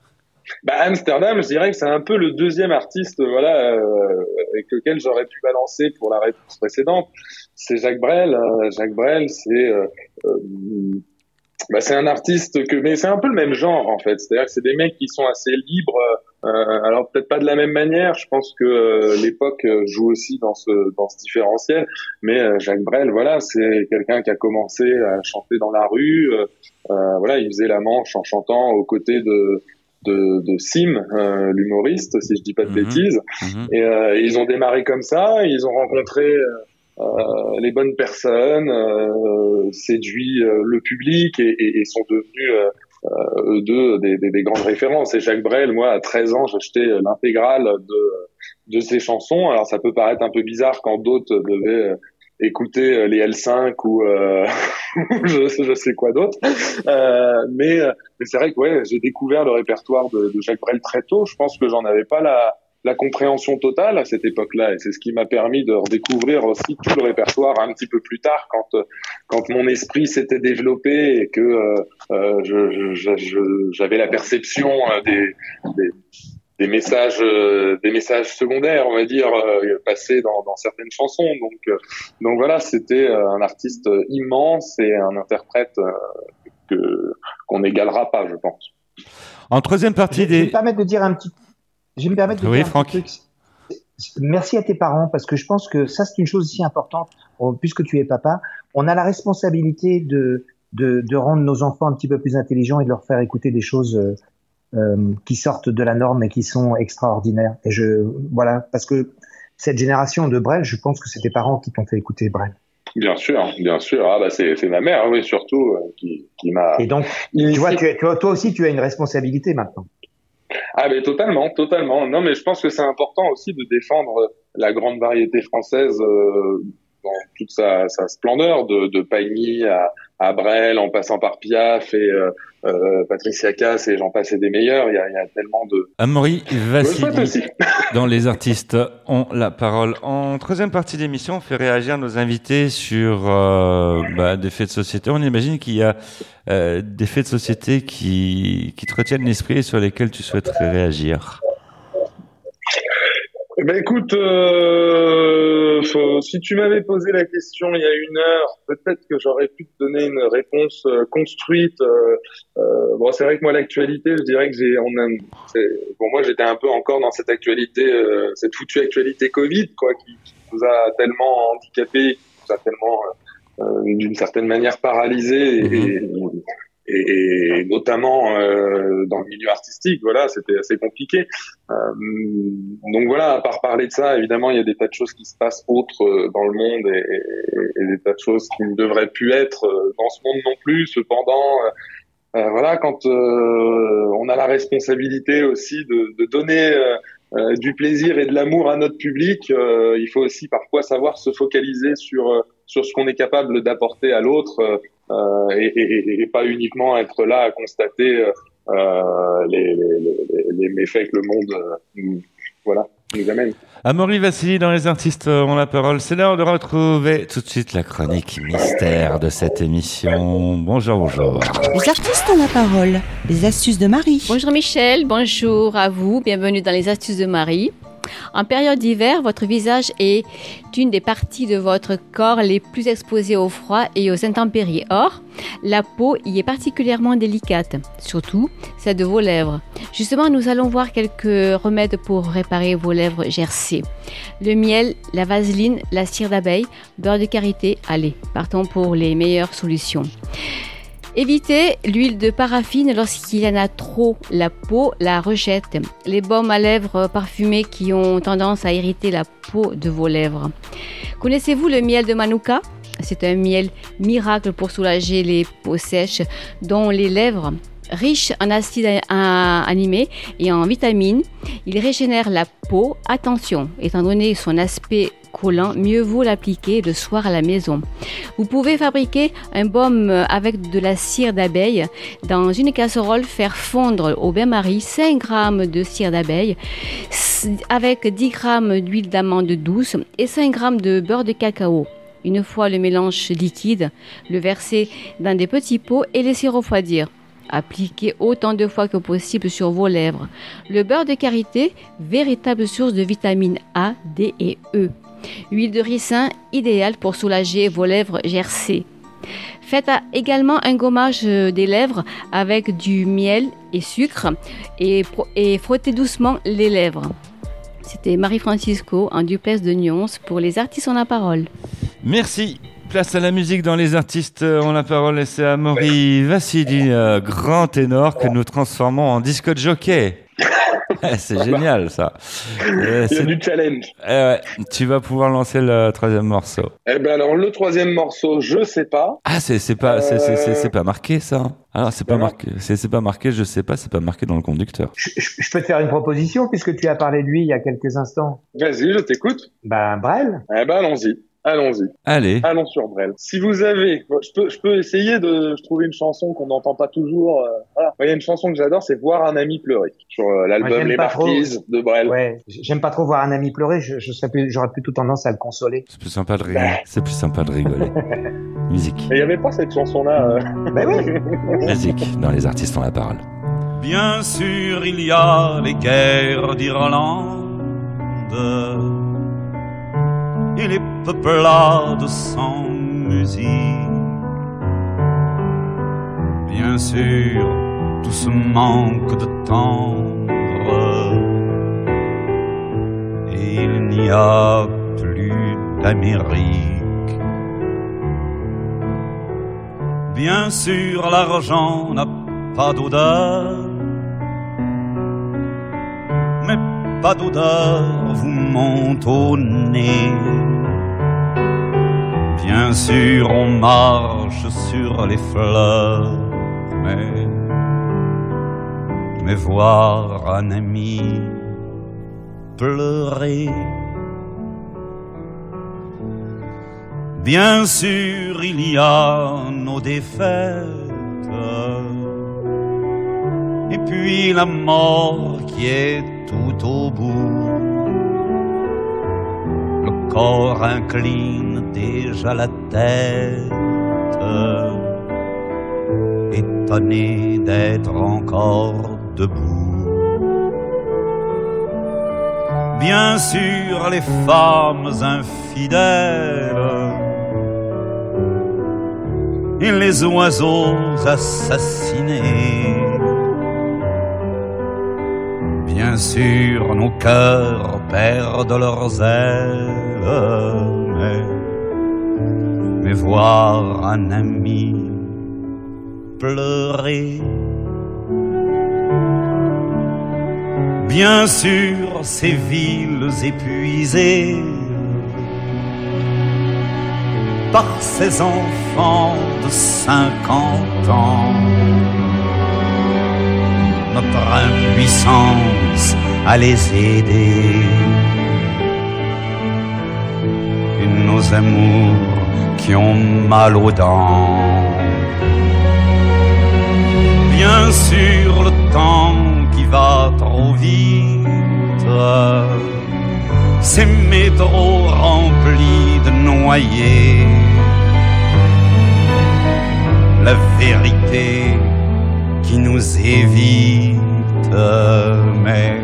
bah Amsterdam, je dirais que c'est un peu le deuxième artiste, voilà, euh, avec lequel j'aurais pu balancer pour la réponse précédente. C'est Jacques Brel. Euh, Jacques Brel, c'est euh, euh, bah, c'est un artiste que, mais c'est un peu le même genre en fait. C'est-à-dire que c'est des mecs qui sont assez libres. Euh, alors peut-être pas de la même manière. Je pense que euh, l'époque euh, joue aussi dans ce dans ce différentiel. Mais euh, Jacques Brel, voilà, c'est quelqu'un qui a commencé à chanter dans la rue. voilà, il faisait la manche en chantant aux côtés de de, de Sim, euh, l'humoriste, si je dis pas de bêtises. Et euh, ils ont démarré comme ça. Ils ont rencontré euh, les bonnes personnes, euh, séduit euh, le public et, et- et sont devenus eux deux des, des, des grandes références. Et Jacques Brel, moi, à 13 ans, j'achetais l'intégrale de, de ses chansons. Alors ça peut paraître un peu bizarre quand d'autres devaient euh, écouter euh, les L5 ou euh, je, je sais quoi d'autre. Euh, mais euh, mais c'est vrai que ouais, j'ai découvert le répertoire de, de Jacques Brel très tôt. Je pense que j'en avais pas la la compréhension totale à cette époque-là et c'est ce qui m'a permis de redécouvrir aussi tout le répertoire un petit peu plus tard quand euh, quand mon esprit s'était développé et que euh, euh, je- je- je- j'avais la perception euh, des, des des messages euh, des messages secondaires on va dire euh, passés dans, dans certaines chansons donc euh, donc voilà c'était un artiste immense et un interprète euh, que qu'on n'égalera pas je pense En troisième partie Je vais me des... permettre de dire un petit. Je vais me permettre de Oui, dire un Franck. petit truc. Merci à tes parents parce que je pense que ça c'est une chose aussi importante. Puisque tu es papa, on a la responsabilité de, de de rendre nos enfants un petit peu plus intelligents et de leur faire écouter des choses euh, euh, qui sortent de la norme et qui sont extraordinaires. Et je voilà parce que cette génération de Brel, je pense que c'est tes parents qui t'ont fait écouter Brel. bien sûr bien sûr ah bah c'est ma mère oui surtout euh, qui qui m'a Et donc, tu vois, tu toi aussi, tu as une responsabilité maintenant. Ah mais totalement, totalement. Non mais je pense que c'est important aussi de défendre la grande variété française euh, dans toute sa, sa splendeur, de, de à, à Brel, en passant par Piaf et euh, euh, Patricia Cass et j'en passe et des meilleurs. Il y a, il y a tellement de. Souhaite Vassili dans Les Artistes ont la parole. En troisième partie d'émission, on fait réagir nos invités sur euh, bah, des faits de société. On imagine qu'il y a euh, des faits de société qui, qui te retiennent l'esprit et sur lesquels tu souhaiterais réagir. Eh Ben écoute, euh, faut- si tu m'avais posé la question il y a une heure, peut-être que j'aurais pu te donner une réponse euh, construite. euh, euh, bon, c'est vrai que moi l'actualité, je dirais que j'ai, on a, c'est- pour moi j'étais un peu encore dans cette actualité, euh, cette foutue actualité Covid, quoi, qui, qui nous a tellement handicapés, qui nous a tellement, euh, d'une certaine manière paralysés et, et, et notamment euh, dans le milieu artistique, voilà, c'était assez compliqué. Euh, donc voilà, à part parler de ça, évidemment, il y a des tas de choses qui se passent autres euh, dans le monde et, et- et des tas de choses qui ne devraient plus être euh, dans ce monde non plus. Cependant, euh, euh, voilà, quand on a la responsabilité aussi de, de donner euh, du plaisir et de l'amour à notre public, euh, il faut aussi parfois savoir se focaliser sur euh, sur ce qu'on est capable d'apporter à l'autre euh, euh, et, et- et- pas uniquement être là à constater les, les, les, les méfaits que le monde voilà, nous amène. Amaury Vassili dans Les Artistes ont la parole. C'est l'heure de retrouver tout de suite la chronique mystère de cette émission. Bonjour, bonjour. Les artistes ont la parole. Les astuces de Marie. Bonjour Michel, bonjour à vous, bienvenue dans les astuces de Marie. En période d'hiver, votre visage est une des parties de votre corps les plus exposées au froid et aux intempéries. Or, la peau y est particulièrement délicate, surtout celle de vos lèvres. Justement, nous allons voir quelques remèdes pour réparer vos lèvres gercées. Le miel, la vaseline, la cire d'abeille, beurre de karité. Allez, partons pour les meilleures solutions. Évitez l'huile de paraffine lorsqu'il y en a trop. La peau la rejette. Les baumes à lèvres parfumés qui ont tendance à irriter la peau de vos lèvres. Connaissez-vous le miel de Manuka? C'est un miel miracle pour soulager les peaux sèches dont les lèvres Riche en acides animés et en vitamines, il régénère la peau. Attention, étant donné son aspect collant, mieux vaut l'appliquer le soir à la maison. Vous pouvez fabriquer un baume avec de la cire d'abeille. Dans une casserole, faire fondre au bain-marie 5 g de cire d'abeille avec 10 g d'huile d'amande douce et 5 g de beurre de cacao. Une fois le mélange liquide, le verser dans des petits pots et laisser refroidir. Appliquez autant de fois que possible sur vos lèvres. Le beurre de karité, véritable source de vitamines A, D et E. Huile de ricin, idéale pour soulager vos lèvres gercées. Faites également un gommage euh, des lèvres avec du miel et sucre et frottez doucement les lèvres. C'était Marie-Francisco en duplex de Nyons pour les artistes en la parole. Merci. Place à la musique dans Les Artistes ont la parole et c'est Amaury Vassili, euh, grand ténor que nous transformons en disco de jockey. C'est génial ça. Euh, Il y a c'est- du challenge. Eh tu vas pouvoir lancer le troisième morceau. Eh ben alors le troisième morceau, je sais pas. Ah, c'est c'est pas c'est c'est- c'est- Euh, c'est pas marqué ça. Alors c'est pas marqué, c'est c'est pas marqué, je sais pas, c'est pas marqué dans le conducteur. Je, je peux te faire une proposition puisque tu as parlé de lui il y a quelques instants. Vas-y, je t'écoute. Ben, Brel. Eh ben allons-y. Allons-y. Allez. Allons sur Brel. Si vous avez, je peux, je peux essayer de trouver une chanson qu'on n'entend pas toujours. euh, voilà. Il y a une chanson que j'adore, c'est Voir un ami pleurer sur euh, l'album j'aime Les pas trop. Marquises de Brel. Ouais, j'aime pas trop voir un ami pleurer. Je, plus, j'aurais plutôt tendance à le consoler. C'est plus sympa de rigoler. C'est plus sympa de rigoler. Musique. Mais il n'y avait pas cette chanson-là. euh. Ben oui. Musique dans Les Artistes ont la parole. Bien sûr, il y a les guerres d'Irlande et les peuplades sans musique. Bien sûr, tout ce manque de tendre il n'y a plus d'Amérique. Bien sûr, l'argent n'a pas d'odeur, mais pas d'odeur vous monte au nez. Bien sûr, on marche sur les fleurs, mais, mais voir un ami pleurer. Bien sûr, il y a nos défaites. Et puis la mort qui est tout au bout. Corps incline déjà la tête. Étonné d'être encore debout. Bien sûr, les femmes infidèles et les oiseaux assassinés. Bien sûr, nos cœurs perdent leurs ailes, mais, mais voir un ami pleurer. Bien sûr, ces villes épuisées par ces enfants de cinquante ans. Notre impuissance à les aider. Et nos amours qui ont mal aux dents. Bien sûr, le temps qui va trop vite ces métros remplis de noyés. La vérité qui nous évite, mais,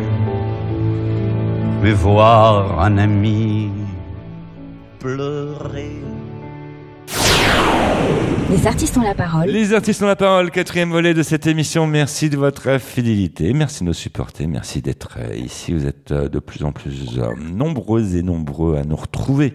mais voir un ami pleurer. Les artistes ont la parole. Les artistes ont la parole, quatrième volet de cette émission. Merci de votre fidélité, merci de nous supporter, merci d'être euh, ici. Vous êtes euh, de plus en plus euh, nombreux et nombreux à nous retrouver.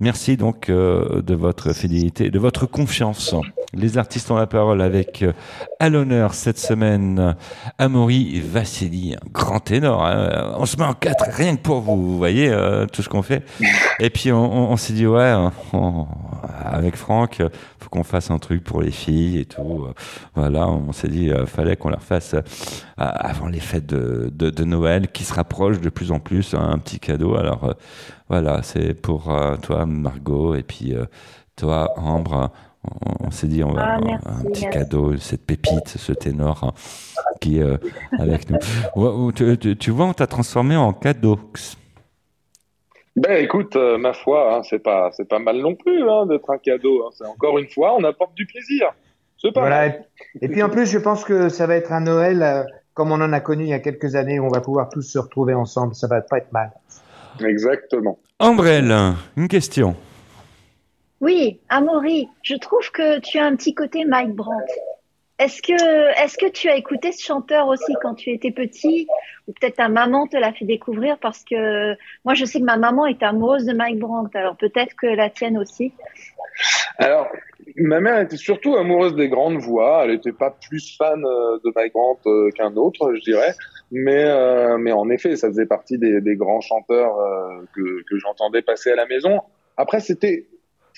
Merci donc de votre fidélité, de votre confiance. Les artistes ont la parole avec euh, à l'honneur cette semaine Amaury Vassili, un grand ténor. hein. On se met en quatre rien que pour vous, vous voyez euh, tout ce qu'on fait. Et puis on, on- on s'est dit ouais, hein, on- avec Franck, faut qu'on fasse un truc pour les filles et tout. Voilà, on s'est dit euh, fallait qu'on leur fasse euh, avant les fêtes de, de, de Noël qui se rapprochent de plus en plus hein, un petit cadeau. Alors voilà, c'est pour toi Margot et puis toi Ambre. On, on s'est dit on va Ah, un- merci, un petit merci. cadeau, cette pépite, ce ténor hein, qui est euh, avec nous. Ouais, tu, tu- tu vois, on t'a transformé en cadeau. Ben écoute, euh, ma foi, hein, c'est pas c'est pas mal non plus hein, d'être un cadeau. hein. C'est encore une fois, on apporte du plaisir. C'est pas Voilà. mal. Et puis en plus, je pense que ça va être un Noël euh, comme on en a connu il y a quelques années, où on va pouvoir tous se retrouver ensemble. Ça va pas être mal. Exactement. Ambrelle, une question. Oui, Amaury, je trouve que tu as un petit côté Mike Brandt. Est-ce que, est-ce que tu as écouté ce chanteur aussi quand tu étais petit? Ou peut-être ta maman te l'a fait découvrir parce que moi je sais que ma maman est amoureuse de Mike Brandt, alors peut-être que la tienne aussi. Alors, ma mère était surtout amoureuse des grandes voix. Elle n'était pas plus fan euh, de Mike Brandt euh, qu'un autre, je dirais. Mais, euh, mais en effet, ça faisait partie des, grands chanteurs que j'entendais passer à la maison. Après, c'était,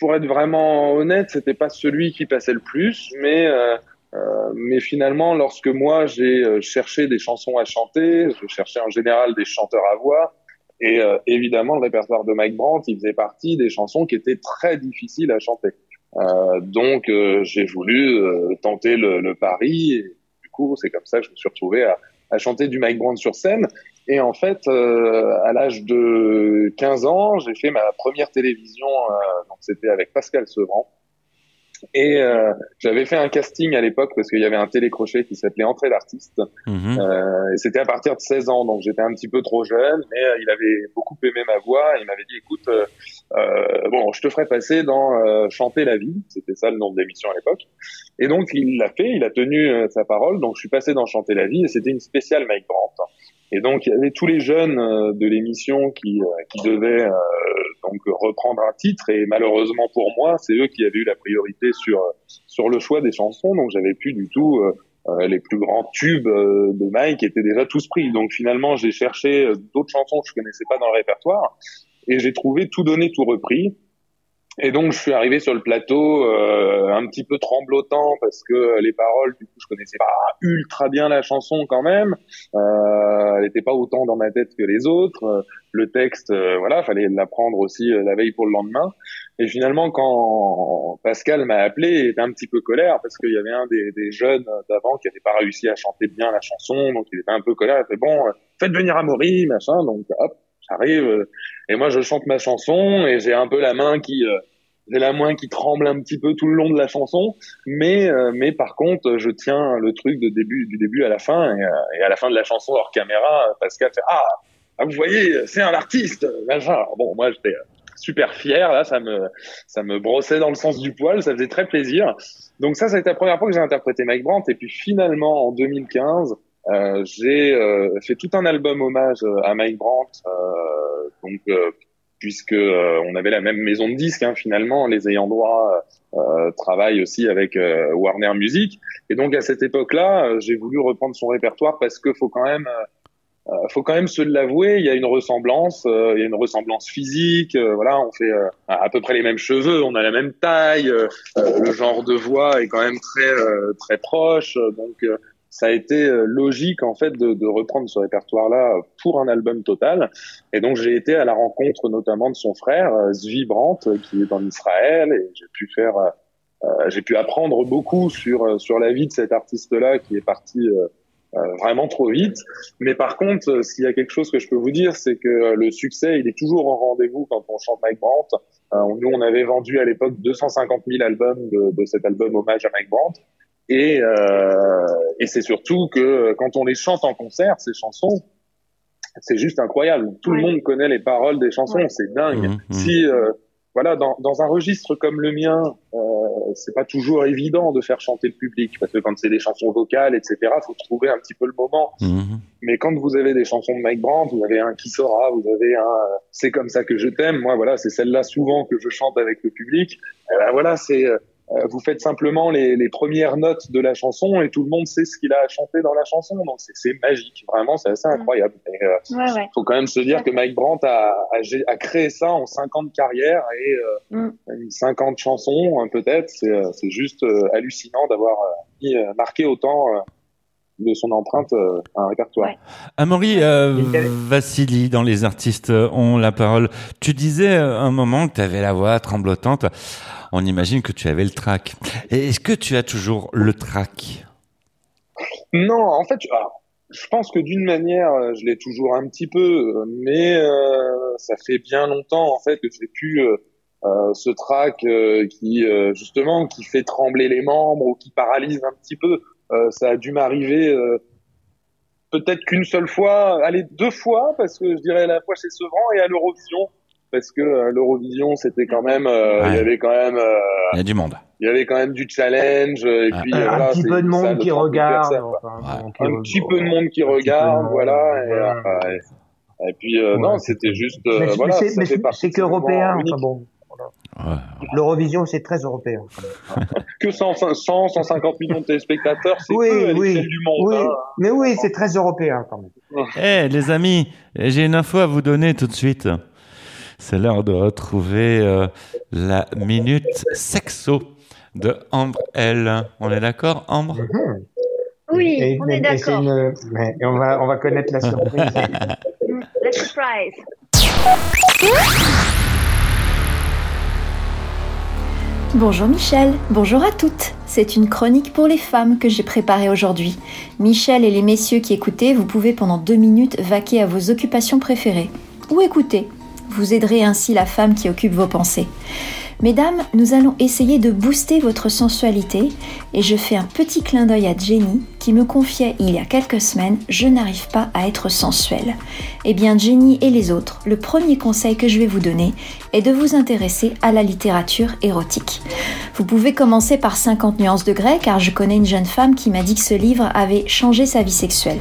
pour être vraiment honnête, c'était pas celui qui passait le plus, mais euh, euh, mais finalement, lorsque moi j'ai euh, cherché des chansons à chanter, je cherchais en général des chanteurs à voix. Et évidemment, le répertoire de Mike Brandt, il faisait partie des chansons qui étaient très difficiles à chanter. Donc, j'ai voulu tenter le, le pari. Et du coup, c'est comme ça que je me suis retrouvé à, à chanter du Mike Brandt sur scène. Et en fait, euh, à l'âge de 15 ans, j'ai fait ma première télévision. euh, donc, c'était avec Pascal Sevran. Et euh, j'avais fait un casting à l'époque parce qu'il y avait un télécrochet qui s'appelait Entrée d'artiste. Euh, et c'était à partir de 16 ans, donc j'étais un petit peu trop jeune, mais euh, il avait beaucoup aimé ma voix. Il m'avait dit, écoute, euh, bon, je te ferai passer dans euh, Chanter la vie, c'était ça le nom de l'émission à l'époque. Et donc il l'a fait, il a tenu sa parole, donc je suis passé dans Chanter la vie et c'était une spéciale Mike Brandt. Et donc il y avait tous les jeunes euh, de l'émission qui, euh, qui devaient euh, donc reprendre un titre et malheureusement pour moi, c'est eux qui avaient eu la priorité sur sur le choix des chansons, donc j'avais plus du tout les plus grands tubes de Mike étaient déjà tous pris. Donc finalement, j'ai cherché d'autres chansons que je connaissais pas dans le répertoire et j'ai trouvé tout donné, tout repris. Et donc je suis arrivé sur le plateau euh, un petit peu tremblotant parce que euh, les paroles, du coup, je connaissais pas ultra bien la chanson quand même. Euh, elle n'était pas autant dans ma tête que les autres. Euh, Le texte, euh, voilà, fallait l'apprendre aussi euh, la veille pour le lendemain. Et finalement, quand Pascal m'a appelé, il était un petit peu colère parce qu'il y avait un des, jeunes d'avant qui n'avait pas réussi à chanter bien la chanson, donc il était un peu colère. Il fait bon, faites venir Amaury, machin. Donc hop, j'arrive euh, et moi je chante ma chanson et j'ai un peu la main qui euh, j'ai la main qui tremble un petit peu tout le long de la chanson, mais euh, mais par contre je tiens le truc de début du début à la fin et, à la fin de la chanson hors caméra, Pascal fait ah ah, vous voyez, c'est un artiste, machin. Bon, moi j'étais super fier, là, ça me, ça me brossait dans le sens du poil, ça faisait très plaisir. Donc ça, ça a été la première fois que j'ai interprété Mike Brandt. Et puis finalement, en 2015, euh, j'ai euh, fait tout un album hommage euh, à Mike Brandt, euh, donc euh, puisque on avait la même maison de disques, hein, finalement, les ayants droit travaillent aussi avec Warner Music. Et donc à cette époque-là, j'ai voulu reprendre son répertoire parce que faut quand même faut quand même se l'avouer, il y a une ressemblance, il y a une ressemblance physique. voilà, on fait à peu près les mêmes cheveux, on a la même taille, le genre de voix est quand même très très proche. donc ça a été euh, logique en fait de, de reprendre ce répertoire-là pour un album total. Et donc j'ai été à la rencontre notamment de son frère euh, Zvi Brandt, euh, qui est en Israël, et j'ai pu faire, euh, j'ai pu apprendre beaucoup sur sur la vie de cet artiste-là qui est parti. euh, vraiment trop vite. Mais par contre, s'il y a quelque chose que je peux vous dire, c'est que le succès, il est toujours en rendez-vous quand on chante Mike Brandt. Nous, on avait vendu à l'époque 250 000 albums de, de cet album hommage à Mike Brandt. Et, euh, et c'est surtout que quand on les chante en concert, ces chansons, c'est juste incroyable. Tout le monde connaît les paroles des chansons, c'est dingue. Mhm, mhm. Si euh, voilà, dans, dans un registre comme le mien, euh, c'est pas toujours évident de faire chanter le public parce que quand c'est des chansons vocales, etc., faut trouver un petit peu le moment. Mhm. Mais quand vous avez des chansons de Mike Brandt, vous avez un qui saura, vous avez un euh, c'est comme ça que je t'aime. Moi, voilà, c'est celle-là souvent que je chante avec le public. Eh ben, voilà, c'est euh, vous faites simplement les, les premières notes de la chanson et tout le monde sait ce qu'il a à chanter dans la chanson. Donc c'est- c'est magique, vraiment, c'est assez incroyable. Et, euh, Ouais, ouais. faut quand même se dire que Mike Brandt a, a, gé- a créé ça en 5 ans de carrière et euh, Mm. 50 chansons hein, peut-être. C'est euh, c'est juste euh, hallucinant d'avoir euh, mis, euh, marqué autant euh, de son empreinte euh, un répertoire. Amaury euh, Vassili, dans Les artistes ont la parole. Tu disais euh, un moment que tu avais la voix tremblotante. On imagine que tu avais le trac. Est-ce que tu as toujours le trac? Non, en fait, je- pense que d'une manière, euh, je l'ai toujours un petit peu, euh, mais euh, ça fait bien longtemps en fait que j'ai pu euh, ce trac qui justement qui fait trembler les membres ou qui paralyse un petit peu. Ça a dû m'arriver peut-être qu'une seule fois, allez deux fois parce que je dirais à la fois chez Sevran et à l'Eurovision parce que euh, l'Eurovision c'était quand même, euh, il y avait quand même. euh, Il y a du monde. il y avait quand même du challenge et Ah. puis Un voilà, petit peu de monde qui 30 000 regarde, personnes, enfin, un petit peu de monde qui regarde, voilà. Et, voilà. euh, et- et puis euh, non, c'était juste euh, Mais, voilà, c'est- qu'européen. Enfin bon. L'Eurovision, c'est très européen. Que 100, 100, 150 millions de téléspectateurs, c'est Oui, peu oui, du monde. oui. hein. Mais oui, c'est très européen quand même. Eh les amis, j'ai une info à vous donner tout de suite. C'est l'heure de retrouver euh, la minute sexo de Ambre L. On est d'accord, Ambre? Oui, Et- on est d'accord. une- ouais, et on va, on va connaître la surprise. La surprise. Bonjour Michel, bonjour à toutes. C'est une chronique pour les femmes que j'ai préparée aujourd'hui. Michel et les messieurs qui écoutez, vous pouvez pendant deux minutes vaquer à vos occupations préférées. Ou écouter. Vous aiderez ainsi la femme qui occupe vos pensées. Mesdames, nous allons essayer de booster votre sensualité et je fais un petit clin d'œil à Jenny qui me confiait il y a quelques semaines Je n'arrive pas à être sensuelle. Eh bien, Jenny et les autres, le premier conseil que je vais vous donner est de vous intéresser à la littérature érotique. Vous pouvez commencer par 50 nuances de grès car je connais une jeune femme qui m'a dit que ce livre avait changé sa vie sexuelle.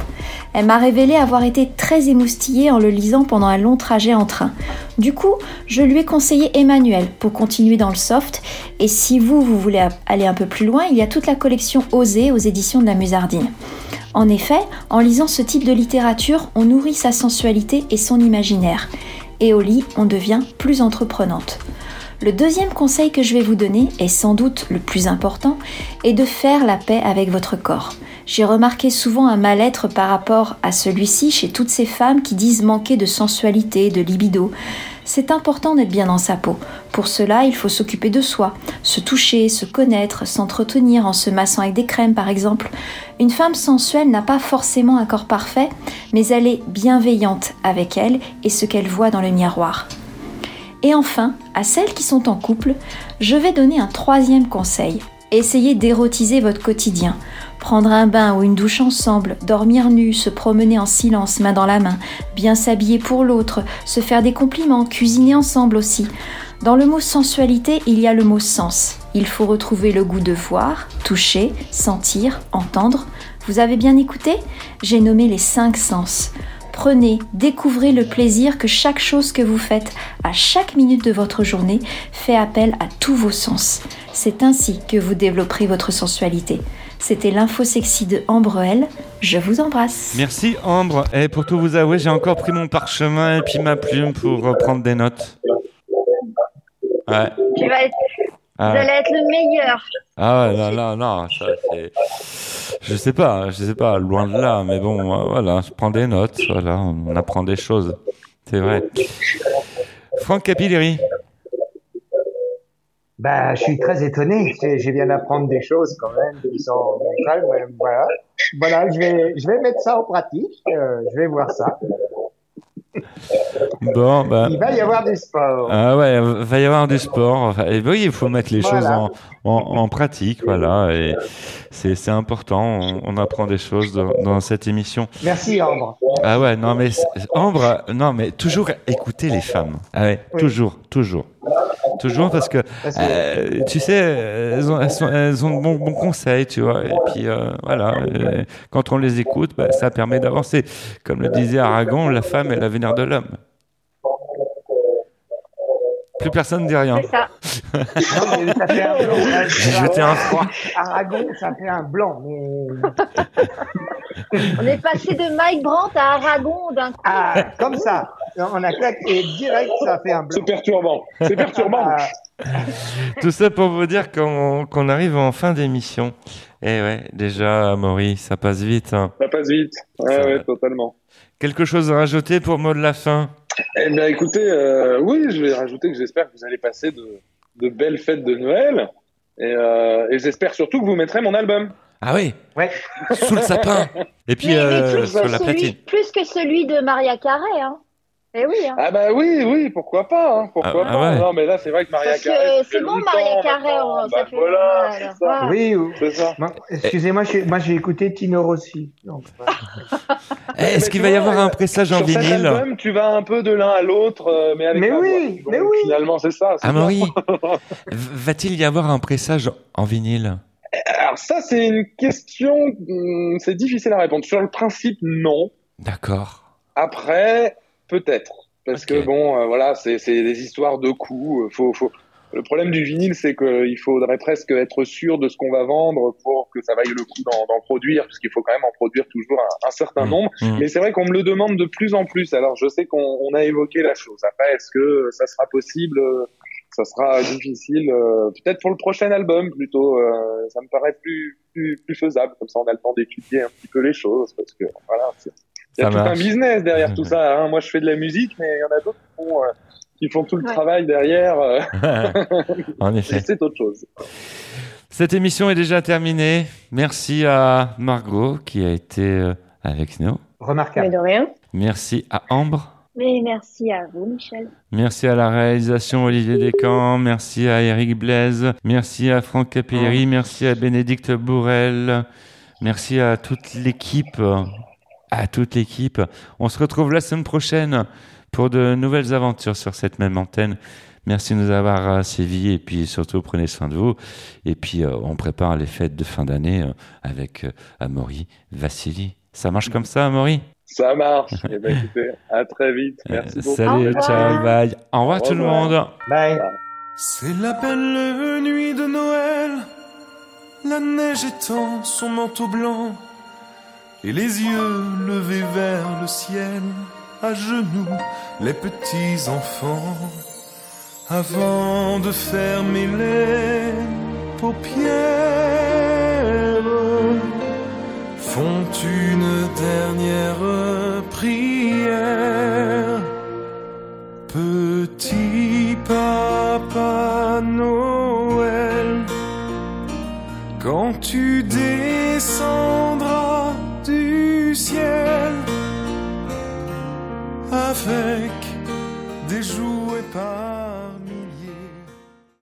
Elle m'a révélé avoir été très émoustillée en le lisant pendant un long trajet en train. Du coup, je lui ai conseillé Emmanuel pour continuer dans le soft et si vous, vous voulez aller un peu plus loin, il y a toute la collection Oser aux éditions de la Musardine. En effet, en lisant ce type de littérature, on nourrit sa sensualité et son imaginaire. Et au lit, on devient plus entreprenante. Le deuxième conseil que je vais vous donner, et sans doute le plus important, est de faire la paix avec votre corps. J'ai remarqué souvent un mal-être par rapport à celui-ci chez toutes ces femmes qui disent manquer de sensualité, de libido. C'est important d'être bien dans sa peau. Pour cela, il faut s'occuper de soi, se toucher, se connaître, s'entretenir en se massant avec des crèmes par exemple. Une femme sensuelle n'a pas forcément un corps parfait, mais elle est bienveillante avec elle et ce qu'elle voit dans le miroir. Et enfin, à celles qui sont en couple, je vais donner un troisième conseil. Essayez d'érotiser votre quotidien. Prendre un bain ou une douche ensemble, dormir nu, se promener en silence, main dans la main, bien s'habiller pour l'autre, se faire des compliments, cuisiner ensemble aussi. Dans le mot sensualité, il y a le mot sens. Il faut retrouver le goût de voir, toucher, sentir, entendre. Vous avez bien écouté? J'ai nommé les cinq sens. Prenez, découvrez le plaisir que chaque chose que vous faites à chaque minute de votre journée fait appel à tous vos sens. C'est ainsi que vous développerez votre sensualité. C'était l'info sexy de Ambre L. Je vous embrasse. Merci Ambre. Et pour tout vous avouer, j'ai encore pris mon parchemin et puis ma plume pour euh, prendre des notes. Ouais. Tu vas être, Ah vous ouais. allez être le meilleur. Ah ouais, non, non, non, ça c'est... Je sais pas, je sais pas, loin de là, mais bon, voilà, je prends des notes, voilà, on apprend des choses, c'est vrai. Franck Capilleri, Bah, je suis très étonné. Je viens d'apprendre des choses quand même qui sont voilà. Voilà, je vais, je vais mettre ça en pratique. euh, je vais voir ça. Bon, bah. Il va y avoir du sport. Ah ouais, va y avoir du sport. Et oui, il faut mettre les Voilà. choses en, en, en pratique, voilà. Et c'est important. On, on apprend des choses dans, dans cette émission. Merci Ambre. Ah ouais, non mais Ambre, non mais toujours écouter les femmes. Ah ouais, Oui. toujours, toujours, toujours parce que Parce que- euh, tu sais, elles ont, elles sont- elles ont de bons, bons conseils, tu vois. Et puis euh, voilà, euh, quand on les écoute, bah, ça permet d'avancer. Comme le disait Aragon, la femme est l'avenir de l'homme. Plus personne ne dit rien. C'est ça. Non, mais ça fait un blanc. J'ai jeté un froid. Aragon, ça fait un blanc. Mais... On est passé de Mike Brandt à Aragon d'un coup. Ah, comme ça. On a claqué et direct, ça fait un blanc. C'est perturbant. C'est perturbant. Ah, Tout ça pour vous dire qu'on arrive en fin d'émission. Et ouais, déjà, Maury, ça passe vite. hein. Ça passe vite. Ouais, ouais, totalement. Quelque chose à rajouter pour mot de la fin? Eh bien, écoutez, euh, oui, je vais rajouter que j'espère que vous allez passer de, de belles fêtes de Noël. Et, euh, et j'espère surtout que vous mettrez mon album. Ah oui? Ouais. Sous le sapin Et puis Mais- mais euh, plus, sur que la celui, platine. plus que celui de Maria Carré, hein. Eh oui, hein. Ah bah oui, oui, pourquoi pas, hein, pourquoi Ah, ah pas. ouais. Non, mais là, c'est vrai que Maria Parce Carré, c'est bon, Maria Carré, ça Bah fait voilà, mal. c'est ça. Ah. Oui, ou- C'est ça. Bon, excusez-moi, j'ai- moi j'ai écouté Tino Rossi. Donc, Eh, Est-ce qu'il va y avoir un pressage en Sur cet vinyle album, tu vas un peu de l'un à l'autre, euh, mais avec Mais la oui, voix. mais oui. Finalement, c'est ça. c'est Ah ça. Maury, v- va-t-il y avoir un pressage en vinyle? Alors ça, c'est une question, hum, c'est difficile à répondre. Sur le principe, non. D'accord. Après, peut-être. Parce que bon, euh, voilà, c'est des histoires de coûts. euh, Faut, faut... Le problème du vinyle, c'est qu'il faudrait presque être sûr de ce qu'on va vendre pour que ça vaille le coup d'en produire, puisqu'il faut quand même en produire toujours un, un certain Mmh, nombre. mmh. Mais c'est vrai qu'on me le demande de plus en plus. Alors, je sais qu'on on a évoqué la chose. Après, est-ce que ça sera possible euh, Ça sera difficile. euh, Peut-être pour le prochain album, plutôt. euh, ça me paraît plus, plus, plus faisable. Comme ça, on a le temps d'étudier un petit peu les choses, parce que voilà. C'est- Il y a Ça tout un business derrière tout ça. Hein. Moi, je fais de la musique, mais il y en a d'autres qui font, euh, qui font tout le travail derrière. euh, en et effet. c'est autre chose. Cette émission est déjà terminée. Merci à Margot qui a été euh, avec nous. Mais remarquable. de rien. Merci à Ambre. Mais merci à vous, Michel. Merci à la réalisation Olivier Descamps, merci à Eric Blaise, merci à Franck Capilleri, merci à Bénédicte Bourrel, merci à toute l'équipe, à toute l'équipe. On se retrouve la semaine prochaine pour de nouvelles aventures sur cette même antenne. Merci de nous avoir euh, sévis et puis surtout prenez soin de vous. Et puis euh, on prépare les fêtes de fin d'année euh, avec euh, Amaury Vassili. Ça marche comme ça, Amaury? Ça marche. Eh ben, écoutez, à très vite. Merci beaucoup. Salut, ciao, bye. Au revoir Au tout le monde. Bye. C'est la belle nuit de Noël, la neige étend son manteau blanc, et les yeux levés vers le ciel, à genoux, les petits enfants, avant de fermer les paupières, font une dernière prière. Petit papa Noël, quand tu descendras avec des jouets par